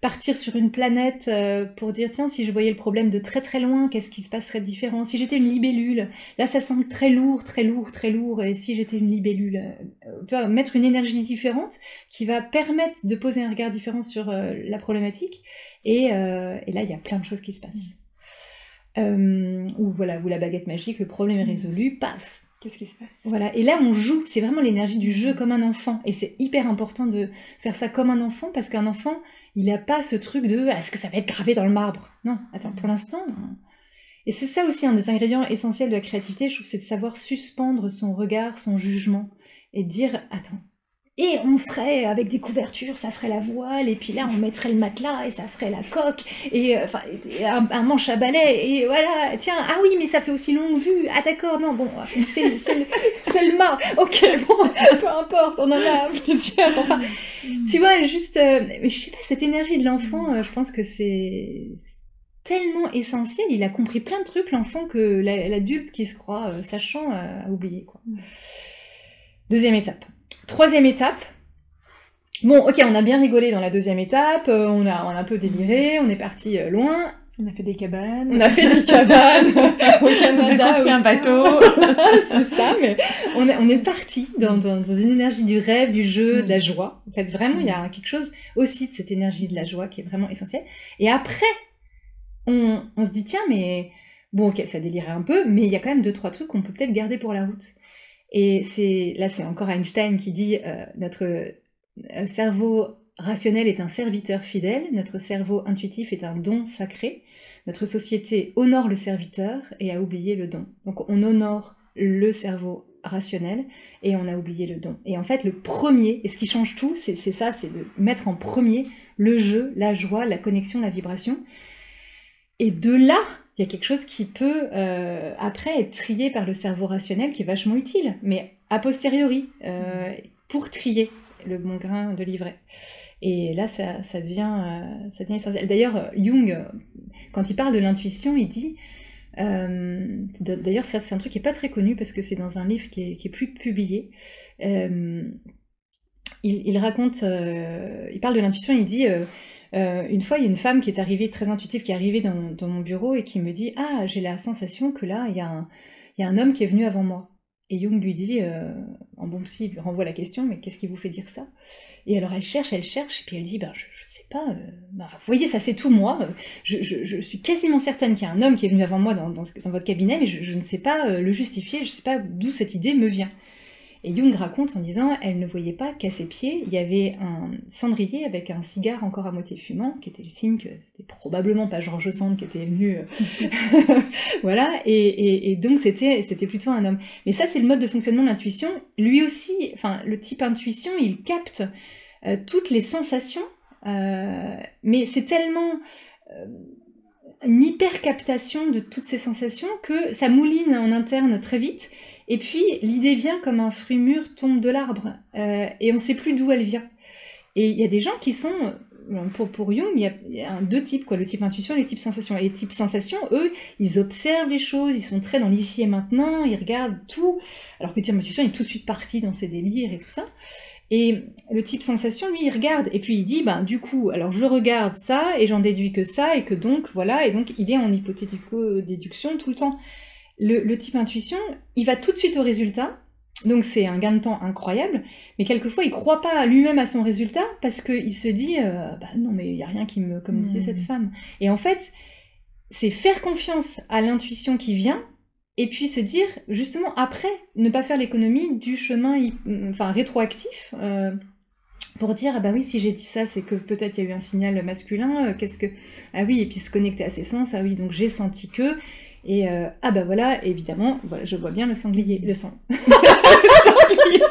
partir sur une planète euh, pour dire tiens si je voyais le problème de très très loin qu'est-ce qui se passerait de différent? Si j'étais une libellule là ça semble très lourd très lourd très lourd et si j'étais une libellule euh, tu vois mettre une énergie différente qui va permettre de poser un regard différent sur euh, la problématique et, et, là il y a plein de choses qui se passent. Ou voilà ou la baguette magique le problème est résolu paf Qu'est-ce qui se passe? Voilà, et là on joue, c'est vraiment l'énergie du jeu comme un enfant. Et c'est hyper important de faire ça comme un enfant parce qu'un enfant, il n'a pas ce truc de est-ce que ça va être gravé dans le marbre? Non, attends, pour l'instant. Et c'est ça aussi un des ingrédients essentiels de la créativité, je trouve, c'est de savoir suspendre son regard, son jugement et dire attends, et on ferait avec des couvertures, ça ferait la voile, et puis là on mettrait le matelas et ça ferait la coque, et euh, enfin un, manche à balai, et voilà, tiens, ah oui, mais ça fait aussi longue vue, ah d'accord, non, bon, c'est le mât, ok, bon, peu importe, on en a plusieurs, tu vois, juste, euh, je sais pas, cette énergie de l'enfant, euh, je pense que c'est tellement essentiel, il a compris plein de trucs, l'enfant, que l'adulte qui se croit sachant a oublié, quoi. Deuxième étape Troisième étape. Bon, ok, on a bien rigolé dans la deuxième étape, euh, on, a, on a un peu déliré, on est parti euh, loin. On a fait des cabanes. On a fait des cabanes au Canada. On a un bateau. c'est ça, mais on est, on est parti dans, dans, une énergie du rêve, du jeu, de la joie. En fait, vraiment, il y a quelque chose aussi de cette énergie de la joie qui est vraiment essentielle. Et après, on, on se dit, tiens, mais bon, ok, ça délirait un peu, mais il y a quand même deux, trois trucs qu'on peut peut-être garder pour la route. Et c'est là, c'est encore Einstein qui dit euh, notre euh, cerveau rationnel est un serviteur fidèle, notre cerveau intuitif est un don sacré. notre société honore le serviteur et a oublié le don. Donc on honore le cerveau rationnel et on a oublié le don. Et en fait, le premier, et ce qui change tout, c'est ça, c'est de mettre en premier le jeu, la joie, la connexion, la vibration. Et de là, il y a quelque chose qui peut euh, après être trié par le cerveau rationnel qui est vachement utile, mais a posteriori, euh, pour trier le bon grain de livret. Et là, ça, devient, euh, ça devient essentiel. D'ailleurs, Jung, quand il parle de l'intuition, il dit d'ailleurs, ça c'est un truc qui est pas très connu parce que c'est dans un livre qui est, plus publié. Euh, il, raconte, il parle de l'intuition, il dit une fois il y a une femme qui est arrivée, très intuitive, qui est arrivée dans, mon bureau et qui me dit Ah, j'ai la sensation que là, il y, a un, homme qui est venu avant moi. Et Jung lui dit, en bon psy, il lui renvoie la question, mais qu'est-ce qui vous fait dire ça? Et alors elle cherche, elle cherche, et puis elle dit, ben, je, sais pas, euh, bah, vous voyez, ça c'est tout moi, je, suis quasiment certaine qu'il y a un homme qui est venu avant moi dans, votre cabinet, mais je, ne sais pas euh, le justifier, je ne sais pas d'où cette idée me vient. Et Jung raconte en disant elle ne voyait pas qu'à ses pieds, il y avait un cendrier avec un cigare encore à moitié fumant, qui était le signe que c'était probablement pas Georges Sand qui était venu. Euh, voilà, et, donc c'était, c'était plutôt un homme. Mais ça, c'est le mode de fonctionnement de l'intuition. Lui aussi, enfin, le type intuition, il capte toutes les sensations euh, mais c'est tellement euh, une hyper captation de toutes ces sensations que ça mouline en interne très vite. Et puis l'idée vient comme un fruit mûr tombe de l'arbre euh, et on ne sait plus d'où elle vient. Et il y a des gens qui sont pour, pour Jung, il y, a, deux types, quoi, le type intuition et le type sensation. Et les types sensation, eux, ils observent les choses, ils sont très dans l'ici et maintenant, ils regardent tout, alors que le type intuition est tout de suite parti dans ses délires et tout ça. Et le type sensation, lui, il regarde et puis il dit, ben du coup, alors je regarde ça et j'en déduis que ça et que donc voilà, et donc il est en hypothético-déduction tout le temps. Le, type intuition, il va tout de suite au résultat, donc c'est un gain de temps incroyable, mais quelquefois il croit pas lui-même à son résultat parce qu'il se dit, euh, bah non mais il y a rien qui me, comme disait cette femme. Et en fait, c'est faire confiance à l'intuition qui vient et puis se dire, justement, après, ne pas faire l'économie du chemin enfin, rétroactif, euh, pour dire, ah bah oui, si j'ai dit ça, c'est que peut-être il y a eu un signal masculin, euh, qu'est-ce que... Ah oui, et puis se connecter à ses sens, ah oui, donc j'ai senti que... Et euh, ah bah voilà, évidemment, voilà, je vois bien le sanglier, le sang. le sanglier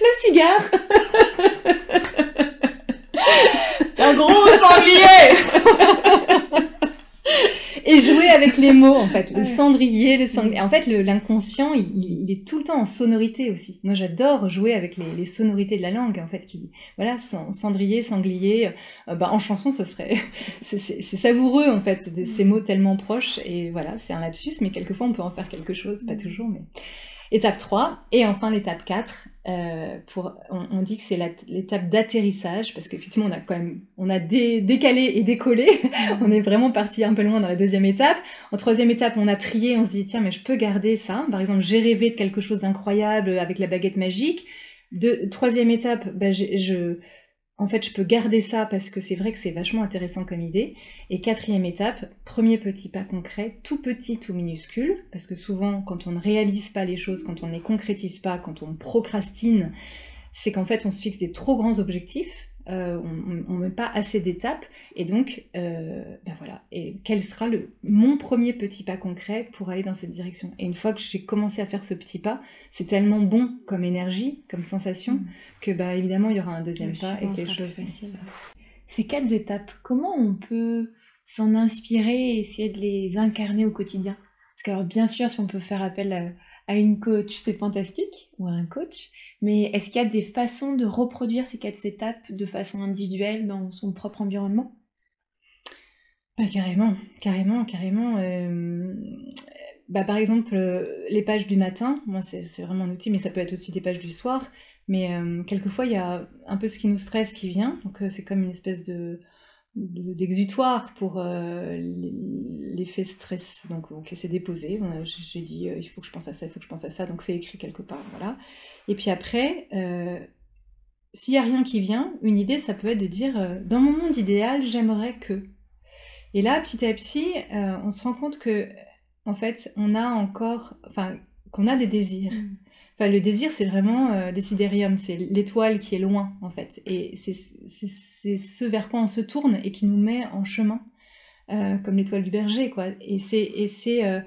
Le cigare Un gros sanglier et jouer avec les mots en fait. Le cendrier le sanglier en fait l'inconscient il, est tout le temps en sonorité aussi. Moi j'adore jouer avec les, sonorités de la langue en fait qui voilà cendrier sanglier euh, bah, en chanson ce serait c'est savoureux en fait ces mots tellement proches. Et voilà c'est un lapsus mais quelquefois on peut en faire quelque chose. Pas toujours mais Étape 3. Et enfin l'étape 4, euh, pour, on, dit que c'est l'étape d'atterrissage, parce qu'effectivement on a quand même on a décalé et décollé. on est vraiment parti un peu loin dans la deuxième étape. En troisième étape, on a trié, on se dit tiens mais je peux garder ça. Par exemple, j'ai rêvé de quelque chose d'incroyable avec la baguette magique. De, troisième étape, ben, je en fait, je peux garder ça parce que c'est vrai que c'est vachement intéressant comme idée. Et quatrième étape, premier petit pas concret, tout petit, tout minuscule, parce que souvent, quand on ne réalise pas les choses, quand on ne les concrétise pas, quand on procrastine, c'est qu'en fait, on se fixe des trop grands objectifs euh, on ne met pas assez d'étapes. Et donc, euh, ben voilà. Et quel sera le, mon premier petit pas concret pour aller dans cette direction? Et une fois que j'ai commencé à faire ce petit pas, c'est tellement bon comme énergie, comme sensation, mm. que bah, évidemment, il y aura un deuxième pas et quelque chose facile. Ces quatre étapes, comment on peut s'en inspirer et essayer de les incarner au quotidien? Parce que, alors, bien sûr, si on peut faire appel à à une coach, c'est fantastique, ou à un coach, mais est-ce qu'il y a des façons de reproduire ces quatre étapes de façon individuelle dans son propre environnement? Bah, Carrément, carrément, carrément. Euh, bah, par exemple, euh, les pages du matin, moi c'est vraiment un outil, mais ça peut être aussi des pages du soir. Mais euh, quelquefois, il y a un peu ce qui nous stresse qui vient, donc c'est comme une espèce de d'exutoire pour euh, l'effet stress. Donc, ok, c'est déposé. J'ai dit, euh, il faut que je pense à ça, il faut que je pense à ça. Donc, c'est écrit quelque part. Voilà. Et puis après, euh, s'il n'y a rien qui vient, une idée, ça peut être de dire, dans mon monde idéal, j'aimerais que. Et là, petit à petit, on se rend compte que, en fait, on a encore, enfin, qu'on a des désirs. Mm le désir, c'est vraiment euh, déciderium, c'est l'étoile qui est loin, en fait. Et c'est ce vers quoi on se tourne et qui nous met en chemin comme l'étoile du berger, quoi. Et c'est, c'est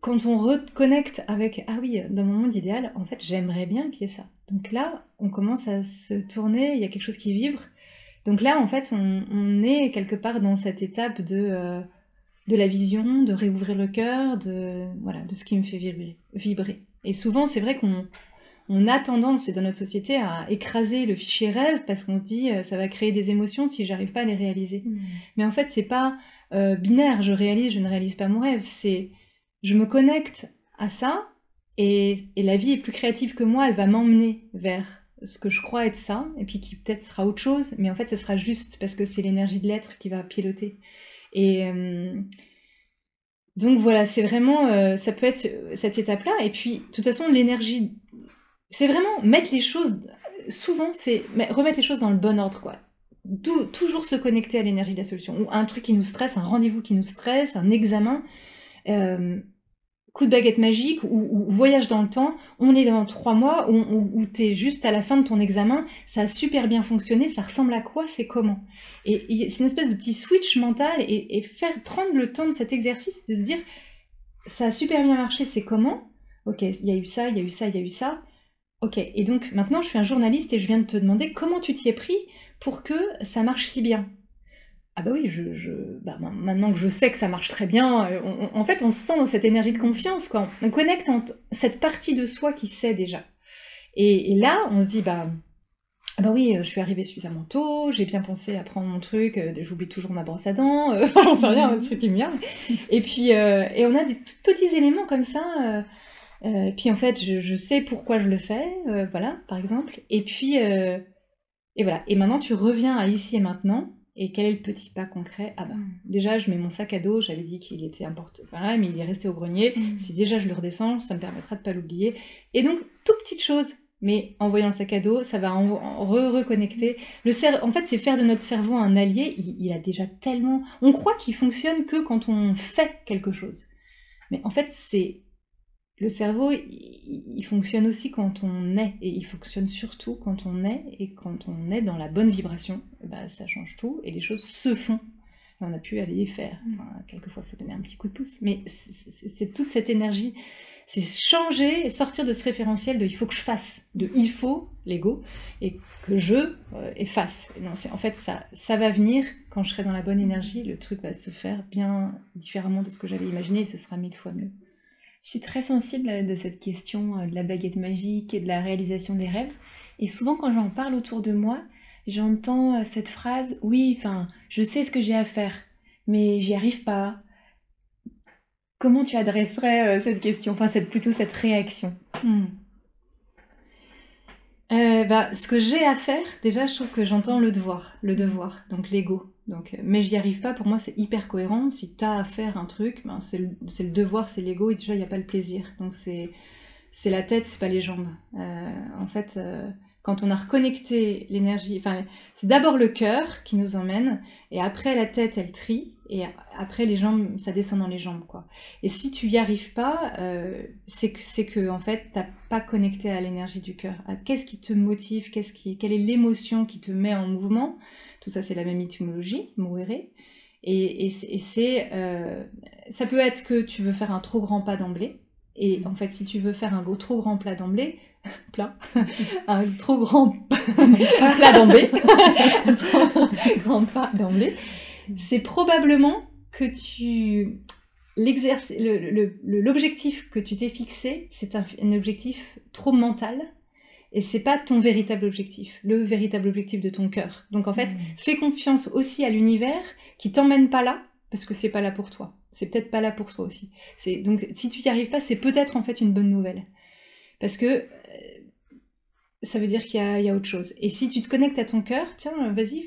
quand on reconnecte avec ah oui, dans mon monde idéal, en fait, j'aimerais bien qu'il y ait ça. Donc là, on commence à se tourner, il y a quelque chose qui vibre. Donc là, en fait, on, est quelque part dans cette étape de, euh, de la vision, de réouvrir le cœur, de, voilà, de ce qui me fait vibrer. Et souvent, c'est vrai qu'on on a tendance, et dans notre société, à écraser le fichier rêve parce qu'on se dit euh, ça va créer des émotions si j'arrive pas à les réaliser. Mmh. Mais en fait, c'est pas euh, binaire, je réalise, je ne réalise pas mon rêve. C'est je me connecte à ça et, la vie est plus créative que moi, elle va m'emmener vers ce que je crois être ça, et puis qui peut-être sera autre chose, mais en fait ce sera juste parce que c'est l'énergie de l'être qui va piloter. Et euh, donc voilà, c'est vraiment, euh, ça peut être cette étape-là, et puis de toute façon l'énergie, c'est vraiment mettre les choses, souvent c'est remettre les choses dans le bon ordre, quoi. toujours se connecter à l'énergie de la solution, ou un truc qui nous stresse, un rendez-vous qui nous stresse, un examen, euh, coup de baguette magique ou, voyage dans le temps, on est dans trois mois où, où, juste à la fin de ton examen, ça a super bien fonctionné, ça ressemble à quoi, c'est comment? Et, c'est une espèce de petit switch mental et, faire prendre le temps de cet exercice, de se dire, ça a super bien marché, c'est comment? Ok, il y a eu ça, il y a eu ça, il y a eu ça. Ok, et donc maintenant je suis un journaliste et je viens de te demander comment tu t'y es pris pour que ça marche si bien ah bah oui, je, bah, maintenant que je sais que ça marche très bien, euh, en fait, on se sent dans cette énergie de confiance, quoi. On connecte cette partie de soi qui sait déjà. Et, là, on se dit, bah, ah bah oui, je suis arrivée suffisamment tôt, j'ai bien pensé à prendre mon truc, euh, j'oublie toujours ma brosse à dents, euh, j'en sais rien, un truc qui me vient. Et puis, et on a des petits éléments comme ça. et puis en fait, je, je, sais pourquoi je le fais, voilà, par exemple. Et puis, et voilà. Et maintenant, tu reviens à ici et maintenant et quel est le petit pas concret? Ah bah, mm. déjà, je mets mon sac à dos, j'avais dit qu'il était important, voilà, mais il est resté au grenier. Mm. Si déjà je le redescends, ça me permettra de pas l'oublier. Et donc, toute petite chose, mais en voyant le sac à dos, ça va en, reconnecter. Le en fait, c'est faire de notre cerveau un allié. Il, a déjà tellement. On croit qu'il fonctionne que quand on fait quelque chose. Mais en fait, c'est le cerveau, il, fonctionne aussi quand on est, et il fonctionne surtout quand on est, et quand on est dans la bonne vibration, bah, ça change tout, et les choses se font. Et on a pu aller les faire. Mm. quelquefois, il faut donner un petit coup de pouce. Mais c'est toute cette énergie, c'est changer, sortir de ce référentiel de il faut que je fasse, de il faut, l'ego, et que je euh, efface. Non, en fait, ça, ça va venir quand je serai dans la bonne énergie, le truc va se faire bien différemment de ce que j'avais imaginé, et ce sera mille fois mieux. Je suis très sensible de cette question euh, de la baguette magique et de la réalisation des rêves. Et souvent, quand j'en parle autour de moi, j'entends euh, cette phrase Oui, enfin, je sais ce que j'ai à faire, mais j'y arrive pas. Comment tu adresserais euh, cette question Enfin, cette, plutôt cette réaction? Hmm. bah, Ce que j'ai à faire, déjà, je trouve que j'entends le devoir, le devoir, donc l'ego. Donc, euh, mais j'y arrive pas, pour moi c'est hyper cohérent. Si tu as à faire un truc, ben, c'est le, devoir, c'est l'ego, et déjà il n'y a pas le plaisir. Donc c'est la tête, c'est pas les jambes. Euh, en fait, euh, quand on a reconnecté l'énergie, enfin, c'est d'abord le cœur qui nous emmène, et après la tête, elle trie, et après les jambes, ça descend dans les jambes, quoi. Et si tu y arrives pas, euh, c'est que, c'est que, en fait, t'as pas connecté à l'énergie du cœur. Qu'est-ce qui te motive? Qu'est-ce qui, quelle est l'émotion qui te met en mouvement? Tout ça, c'est la même étymologie, mourir. Et, et, c'est, euh, ça peut être que tu veux faire un trop grand pas d'emblée. Et en fait, si tu veux faire un trop grand plat d'emblée, plat, un trop grand plat d'emblée, un trop grand pas d'emblée, c'est probablement que tu l'objectif que tu t'es fixé, c'est un, objectif trop mental et c'est pas ton véritable objectif, le véritable objectif de ton cœur. Donc en fait, mmh. fais confiance aussi à l'univers qui t'emmène pas là parce que c'est pas là pour toi. C'est peut-être pas là pour toi aussi. Donc si tu n'y arrives pas, c'est peut-être en fait une bonne nouvelle. Parce que ça veut dire qu'il y, a autre chose. Et si tu te connectes à ton cœur, tiens, vas-y,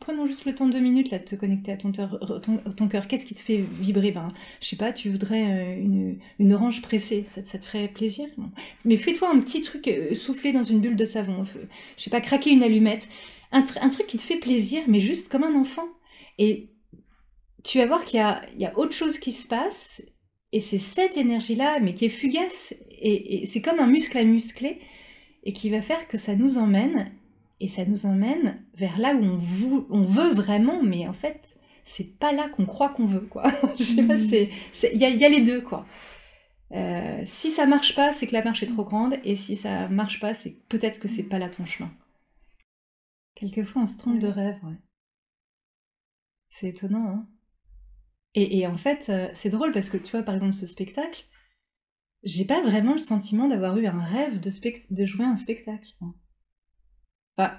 prenons, juste le temps de deux minutes là, de te connecter à ton, cœur. Qu'est-ce qui te fait vibrer? Ben, Je sais pas, tu voudrais euh, une, orange pressée, ça, te ferait plaisir? Mais fais-toi un petit truc euh, soufflé dans une bulle de savon. Je sais pas, craquer une allumette. Un, truc qui te fait plaisir, mais juste comme un enfant. Et tu vas voir qu'il y, a, autre chose qui se passe. Et c'est cette énergie-là, mais qui est fugace. Et c'est comme un muscle à muscler et qui va faire que ça nous emmène et ça nous emmène vers là où on, on veut vraiment, mais en fait, c'est pas là qu'on croit qu'on veut, quoi. Je sais pas, mm. c'est, il y, y, a les deux, quoi. Euh, si ça marche pas, c'est que la marche est trop grande, et si ça marche pas, c'est peut-être que c'est pas là ton chemin. Quelquefois, on se trompe de rêve, ouais. C'est étonnant, hein. Et, en fait, euh, c'est drôle parce que tu vois, par exemple, ce spectacle, j'ai pas vraiment le sentiment d'avoir eu un rêve de, de jouer un spectacle.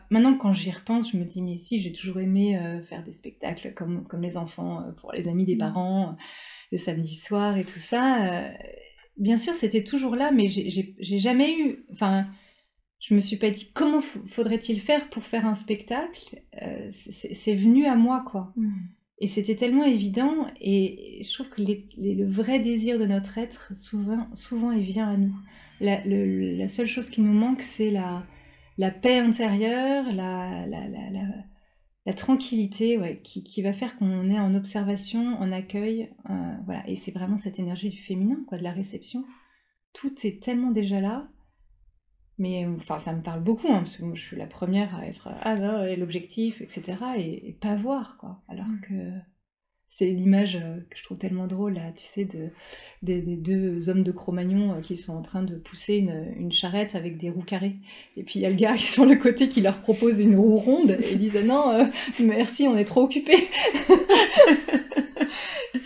maintenant, quand j'y repense, je me dis, mais si, j'ai toujours aimé euh, faire des spectacles comme, comme les enfants, pour les amis des mmh. parents, le samedi soir et tout ça bien sûr, c'était toujours là, mais j'ai jamais eu. Enfin, je me suis pas dit comment faudrait-il faire pour faire un spectacle. Euh, c'est venu à moi, quoi. Mmh. Et c'était tellement évident, et je trouve que le vrai désir de notre être, souvent, souvent, il vient à nous. La, seule chose qui nous manque, c'est la, la paix intérieure, la, la, la tranquillité ouais, qui, qui, va faire qu'on est en observation, en accueil, euh, voilà. Et c'est vraiment cette énergie du féminin, quoi, de la réception. Tout est tellement déjà là. Mais enfin, ça me parle beaucoup, hein, parce que moi, je suis la première à être ah et l'objectif, etc. Et, et, pas voir, quoi. Alors mm. que c'est l'image euh, que je trouve tellement drôle, là, tu sais, de, des, deux hommes de Cro-Magnon euh, qui sont en train de pousser une, charrette avec des roues carrées. Et puis il y a le gars qui sur le côté qui leur propose une roue ronde et ils disent non, euh, merci, on est trop occupés.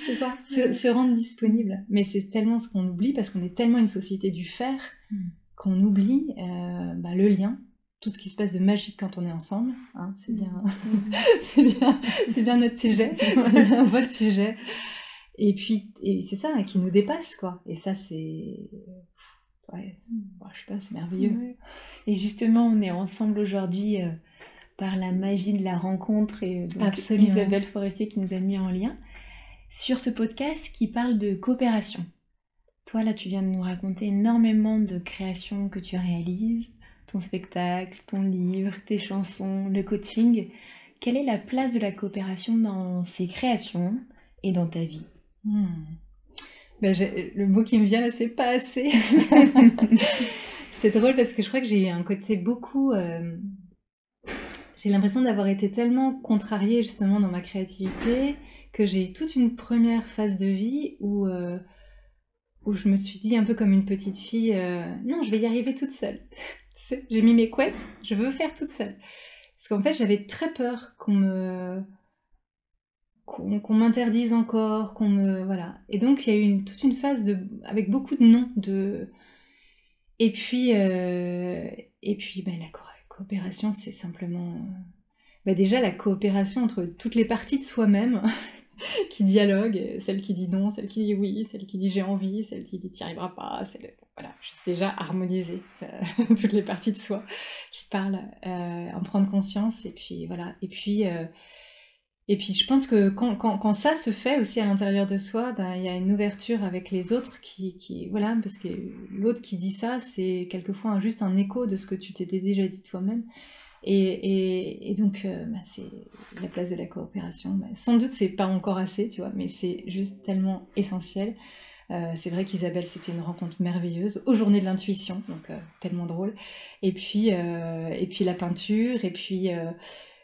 c'est ça, se, rendre disponible. Mais c'est tellement ce qu'on oublie parce qu'on est tellement une société du faire mm. Qu'on oublie bah, le lien tout ce qui se passe de magique quand on est ensemble. Hein, c'est bien, mm. c'est bien, c'est bien notre sujet, bien votre sujet. Et puis, et c'est ça qui nous dépasse, quoi. Et ça, c'est, ouais, je sais pas, c'est merveilleux. Et justement, on est ensemble aujourd'hui euh, par la magie de la rencontre et donc Isabelle Forestier qui nous a mis en lien sur ce podcast qui parle de coopération. Toi, là, tu viens de nous raconter énormément de créations que tu réalises, ton spectacle, ton livre, tes chansons, le coaching. Quelle est la place de la coopération dans ces créations et dans ta vie? Hmm. ben, Le mot qui me vient là, c'est pas assez. c'est drôle parce que je crois que j'ai eu un côté beaucoup... Euh, j'ai l'impression d'avoir été tellement contrariée justement dans ma créativité que j'ai eu toute une première phase de vie où, euh, où je me suis dit un peu comme une petite fille, euh, non, je vais y arriver toute seule j'ai mis mes couettes, je veux faire toute seule. Parce qu'en fait, j'avais très peur qu'on me qu'on m'interdise encore, qu'on me voilà. Et donc il y a eu toute une phase de avec beaucoup de non de et puis euh, et puis ben, la coopération c'est simplement ben, déjà la coopération entre toutes les parties de soi-même qui dialoguent, celle qui dit non, celle qui dit oui, celle qui dit j'ai envie, celle qui dit t'y arriveras pas, celle voilà, juste déjà harmoniser euh, toutes les parties de soi qui parlent, euh, en prendre conscience et puis voilà. Et puis, euh, et puis je pense que quand, ça se fait aussi à l'intérieur de soi, ben, il y a une ouverture avec les autres qui, qui voilà, parce que l'autre qui dit ça, c'est quelquefois juste un écho de ce que tu t'étais déjà dit toi-même. Et, et, et, donc, ben, c'est la place de la coopération. Ben, sans doute, c'est pas encore assez, tu vois, mais c'est juste tellement essentiel. Euh, c'est vrai qu'Isabelle, c'était une rencontre merveilleuse, aux journées de l'intuition, donc euh, tellement drôle. Et puis, euh, et puis la peinture, et puis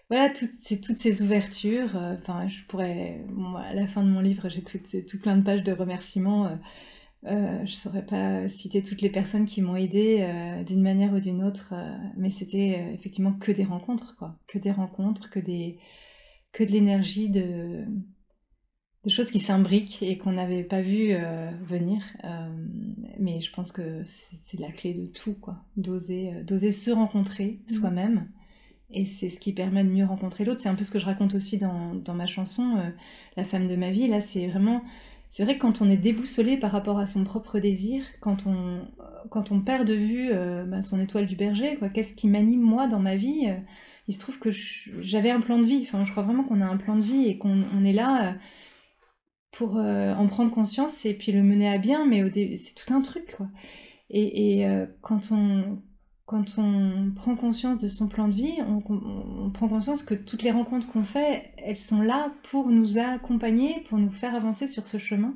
voilà, toutes ces, toutes ces ouvertures. Enfin, je pourrais, à la fin de mon livre, j'ai tout, tout, plein de pages de remerciements. Je ne saurais pas citer toutes les personnes qui m'ont aidé d'une manière ou d'une autre, mais c'était effectivement que des rencontres, quoi. Que des rencontres, que, des, que de l'énergie de, des choses qui s'imbriquent et qu'on n'avait pas vu euh, venir. Euh, mais je pense que c'est la clé de tout, quoi. D'oser, euh, d'oser se rencontrer mmh. soi-même. Et c'est ce qui permet de mieux rencontrer l'autre. C'est un peu ce que je raconte aussi dans, dans ma chanson, La femme de ma vie. Là, c'est vraiment. C'est vrai que quand on est déboussolé par rapport à son propre désir, quand on, on perd de vue bah, son étoile du berger, quoi, qu'est-ce qui m'anime moi dans ma vie Il se trouve que j'avais un plan de vie. Enfin, je crois vraiment qu'on a un plan de vie et qu'on est là pour euh, en prendre conscience et puis le mener à bien, mais c'est tout un truc, quoi. Et, euh, quand, on, quand on prend conscience de son plan de vie, on, prend conscience que toutes les rencontres qu'on fait, elles sont là pour nous accompagner, pour nous faire avancer sur ce chemin.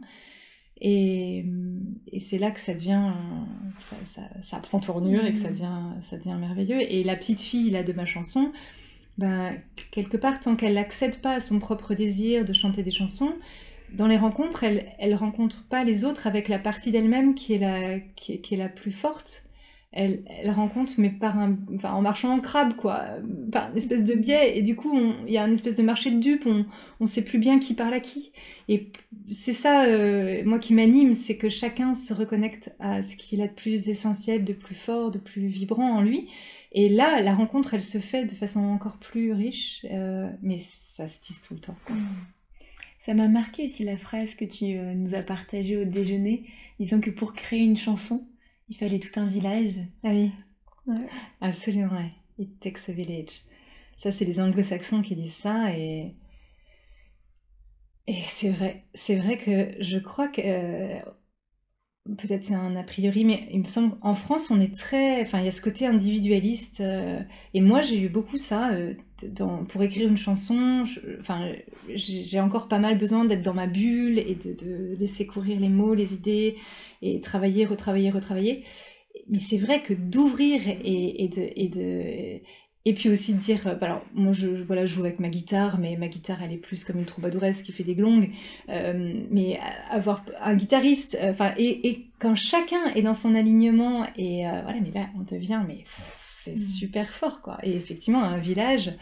Et, c'est là que ça devient, ça, prend tournure et que ça mm. devient, ça devient merveilleux. Et la petite fille là de ma chanson, ben, quelque part, tant qu'elle n'accède pas à son propre désir de chanter des chansons, dans les rencontres, elle, elle rencontre pas les autres avec la partie d'elle-même qui est la, qui est la plus forte elle, rencontre, mais un, en marchant en crabe, quoi, par une espèce de biais, et du coup, il y a une espèce de marché de dupes, on, on sait plus bien qui parle à qui. Et c'est ça, euh, moi, qui m'anime, c'est que chacun se reconnecte à ce qu'il a de plus essentiel, de plus fort, de plus vibrant en lui. Et là, la rencontre, elle se fait de façon encore plus riche, euh, mais ça se tisse tout le temps. Ça m'a marqué aussi la phrase que tu euh, nous as partagée au déjeuner, disant que pour créer une chanson, il fallait tout un village. Ah oui. Absolument, ouais. It takes a village. Ça, c'est les anglo-saxons qui disent ça et. Et c'est vrai. C'est vrai que je crois que. Euh, peut-être c'est un a priori, mais il me semble en France, on est très. Enfin, il y a ce côté individualiste. Euh, et moi, j'ai eu beaucoup ça. Euh, pour écrire une chanson, j'ai encore pas mal besoin d'être dans ma bulle et de, laisser courir les mots, les idées, et travailler, retravailler, retravailler. Mais c'est vrai que d'ouvrir et, de, et puis aussi de dire, euh, alors moi je, voilà, je joue avec ma guitare, mais ma guitare elle est plus comme une troubadouresse qui fait des glongues. Euh, mais avoir un guitariste, euh, enfin et, et, quand chacun est dans son alignement et voilà, mais là on devient mais c'est mm. super fort quoi. Et effectivement un village,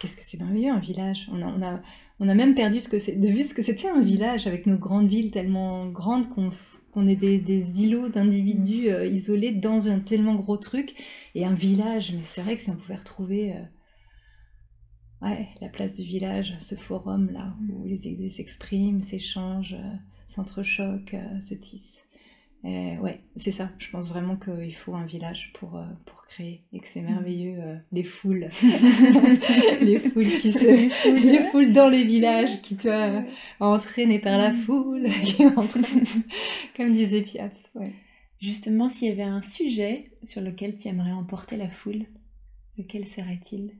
qu'est-ce que c'est merveilleux un village. On a, on a on a même perdu ce que c'est, de vue ce que c'était un village avec nos grandes villes tellement grandes qu'on on est des, îlots d'individus euh, isolés dans un tellement gros truc et un village. Mais c'est vrai que si on pouvait retrouver euh, la place du village, ce forum là où les idées s'expriment, s'échangent, euh, s'entrechoquent, se tissent. Et ouais, c'est ça. Je pense vraiment qu'il faut un village pour, pour créer et que c'est mm. merveilleux les foules, les foules qui se, les foules dans les villages qui te entraînées par la mm. foule, comme disait Piaf. Justement, s'il y avait un sujet sur lequel tu aimerais emporter la foule, lequel serait-il?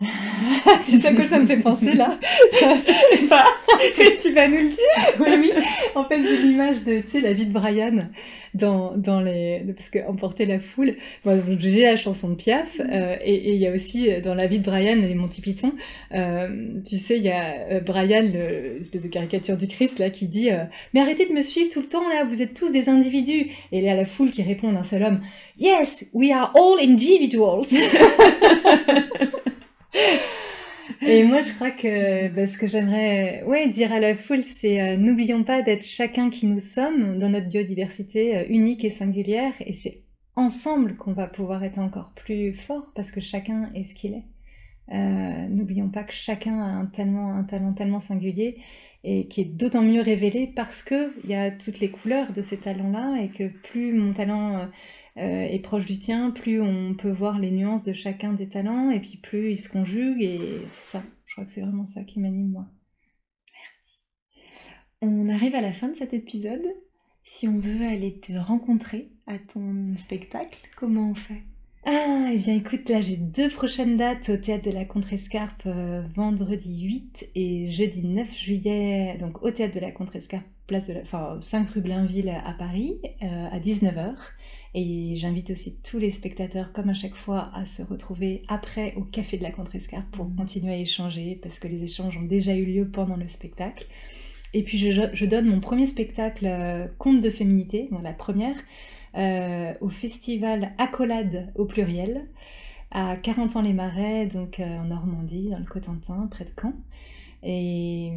tu sais à quoi ça me fait penser là Je sais pas. tu vas nous le dire Oui, oui. En fait, j'ai l'image de, tu sais, la vie de Brian dans, dans les... Parce qu'emporter la foule... Bon, j'ai la chanson de Piaf, mm. euh, et il y a aussi, euh, dans la vie de Brian et Monty Python, euh, tu sais, il y a euh, Brian, l'espèce de caricature du Christ, là, qui dit Mais arrêtez de me suivre tout le temps, là, vous êtes tous des individus !» Et il y a la foule qui répond d'un seul homme « Yes, we are all individuals !» Et moi, je crois que bah, ce que j'aimerais ouais, dire à la foule, c'est euh, n'oublions pas d'être chacun qui nous sommes dans notre biodiversité euh, unique et singulière. Et c'est ensemble qu'on va pouvoir être encore plus fort parce que chacun est ce qu'il est. Euh, n'oublions pas que chacun a un, tellement, un talent tellement singulier et qui est d'autant mieux révélé parce qu'il y a toutes les couleurs de ces talents-là et que plus mon talent est proche du tien, plus on peut voir les nuances de chacun des talents, et puis plus ils se conjuguent, et c'est ça. Je crois que c'est vraiment ça qui m'anime, moi. Merci. On arrive à la fin de cet épisode. Si on veut aller te rencontrer à ton spectacle, comment on fait? Ah, et eh bien écoute, là j'ai deux prochaines dates au théâtre de la Contrescarpe, euh, vendredi 8 et jeudi 9 juillet, donc au théâtre de la Contrescarpe, place de la, enfin, 5 rue Blainville à Paris, euh, à 19h. Et j'invite aussi tous les spectateurs, comme à chaque fois, à se retrouver après au Café de la Contrescarpe pour mmh. continuer à échanger, parce que les échanges ont déjà eu lieu pendant le spectacle. Et puis je, donne mon premier spectacle euh, Conte de féminité, la première, euh, au festival Accolade au pluriel, à 40 ans les Marais, donc euh, en Normandie, dans le Cotentin, près de Caen. Et,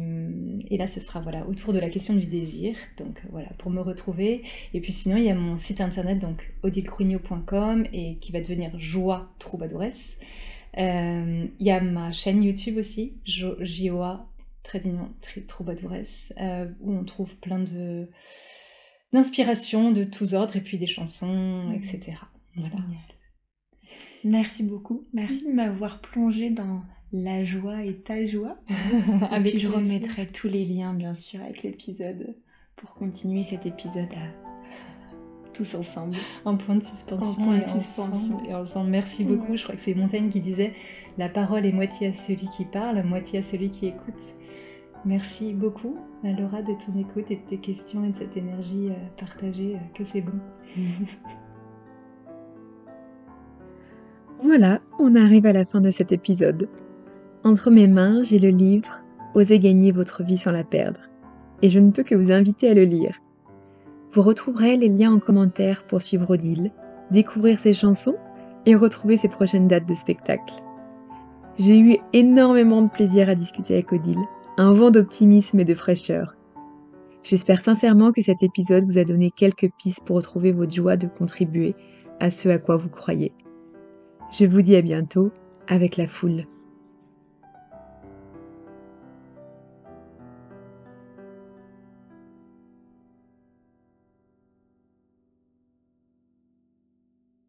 et, là, ce sera voilà autour de la question du désir. Donc voilà, pour me retrouver. Et puis sinon, il y a mon site internet, donc odilcruigno.com, et qui va devenir Joie Troubadouresse. Euh, il y a ma chaîne YouTube aussi, JOA très Troubadouresse, euh, où on trouve plein de d'inspirations de tous ordres, et puis des chansons, mmh. etc. Voilà. Merci beaucoup. Merci de m'avoir plongé dans la joie et ta joie. et puis je remettrai tous les liens, bien sûr, avec l'épisode pour continuer cet épisode tous ensemble. En point de suspension, et, Ensemble, et ensemble. Merci beaucoup. Je crois que c'est Montaigne qui disait La parole est moitié à celui qui parle, moitié à celui qui écoute. Merci beaucoup, Laura, de ton écoute et de tes questions et de cette énergie euh, partagée, euh, que c'est bon. voilà, on arrive à la fin de cet épisode. Entre mes mains, j'ai le livre Osez gagner votre vie sans la perdre. Et je ne peux que vous inviter à le lire. Vous retrouverez les liens en commentaire pour suivre Odile, découvrir ses chansons et retrouver ses prochaines dates de spectacle. J'ai eu énormément de plaisir à discuter avec Odile, un vent d'optimisme et de fraîcheur. J'espère sincèrement que cet épisode vous a donné quelques pistes pour retrouver votre joie de contribuer à ce à quoi vous croyez. Je vous dis à bientôt avec la foule.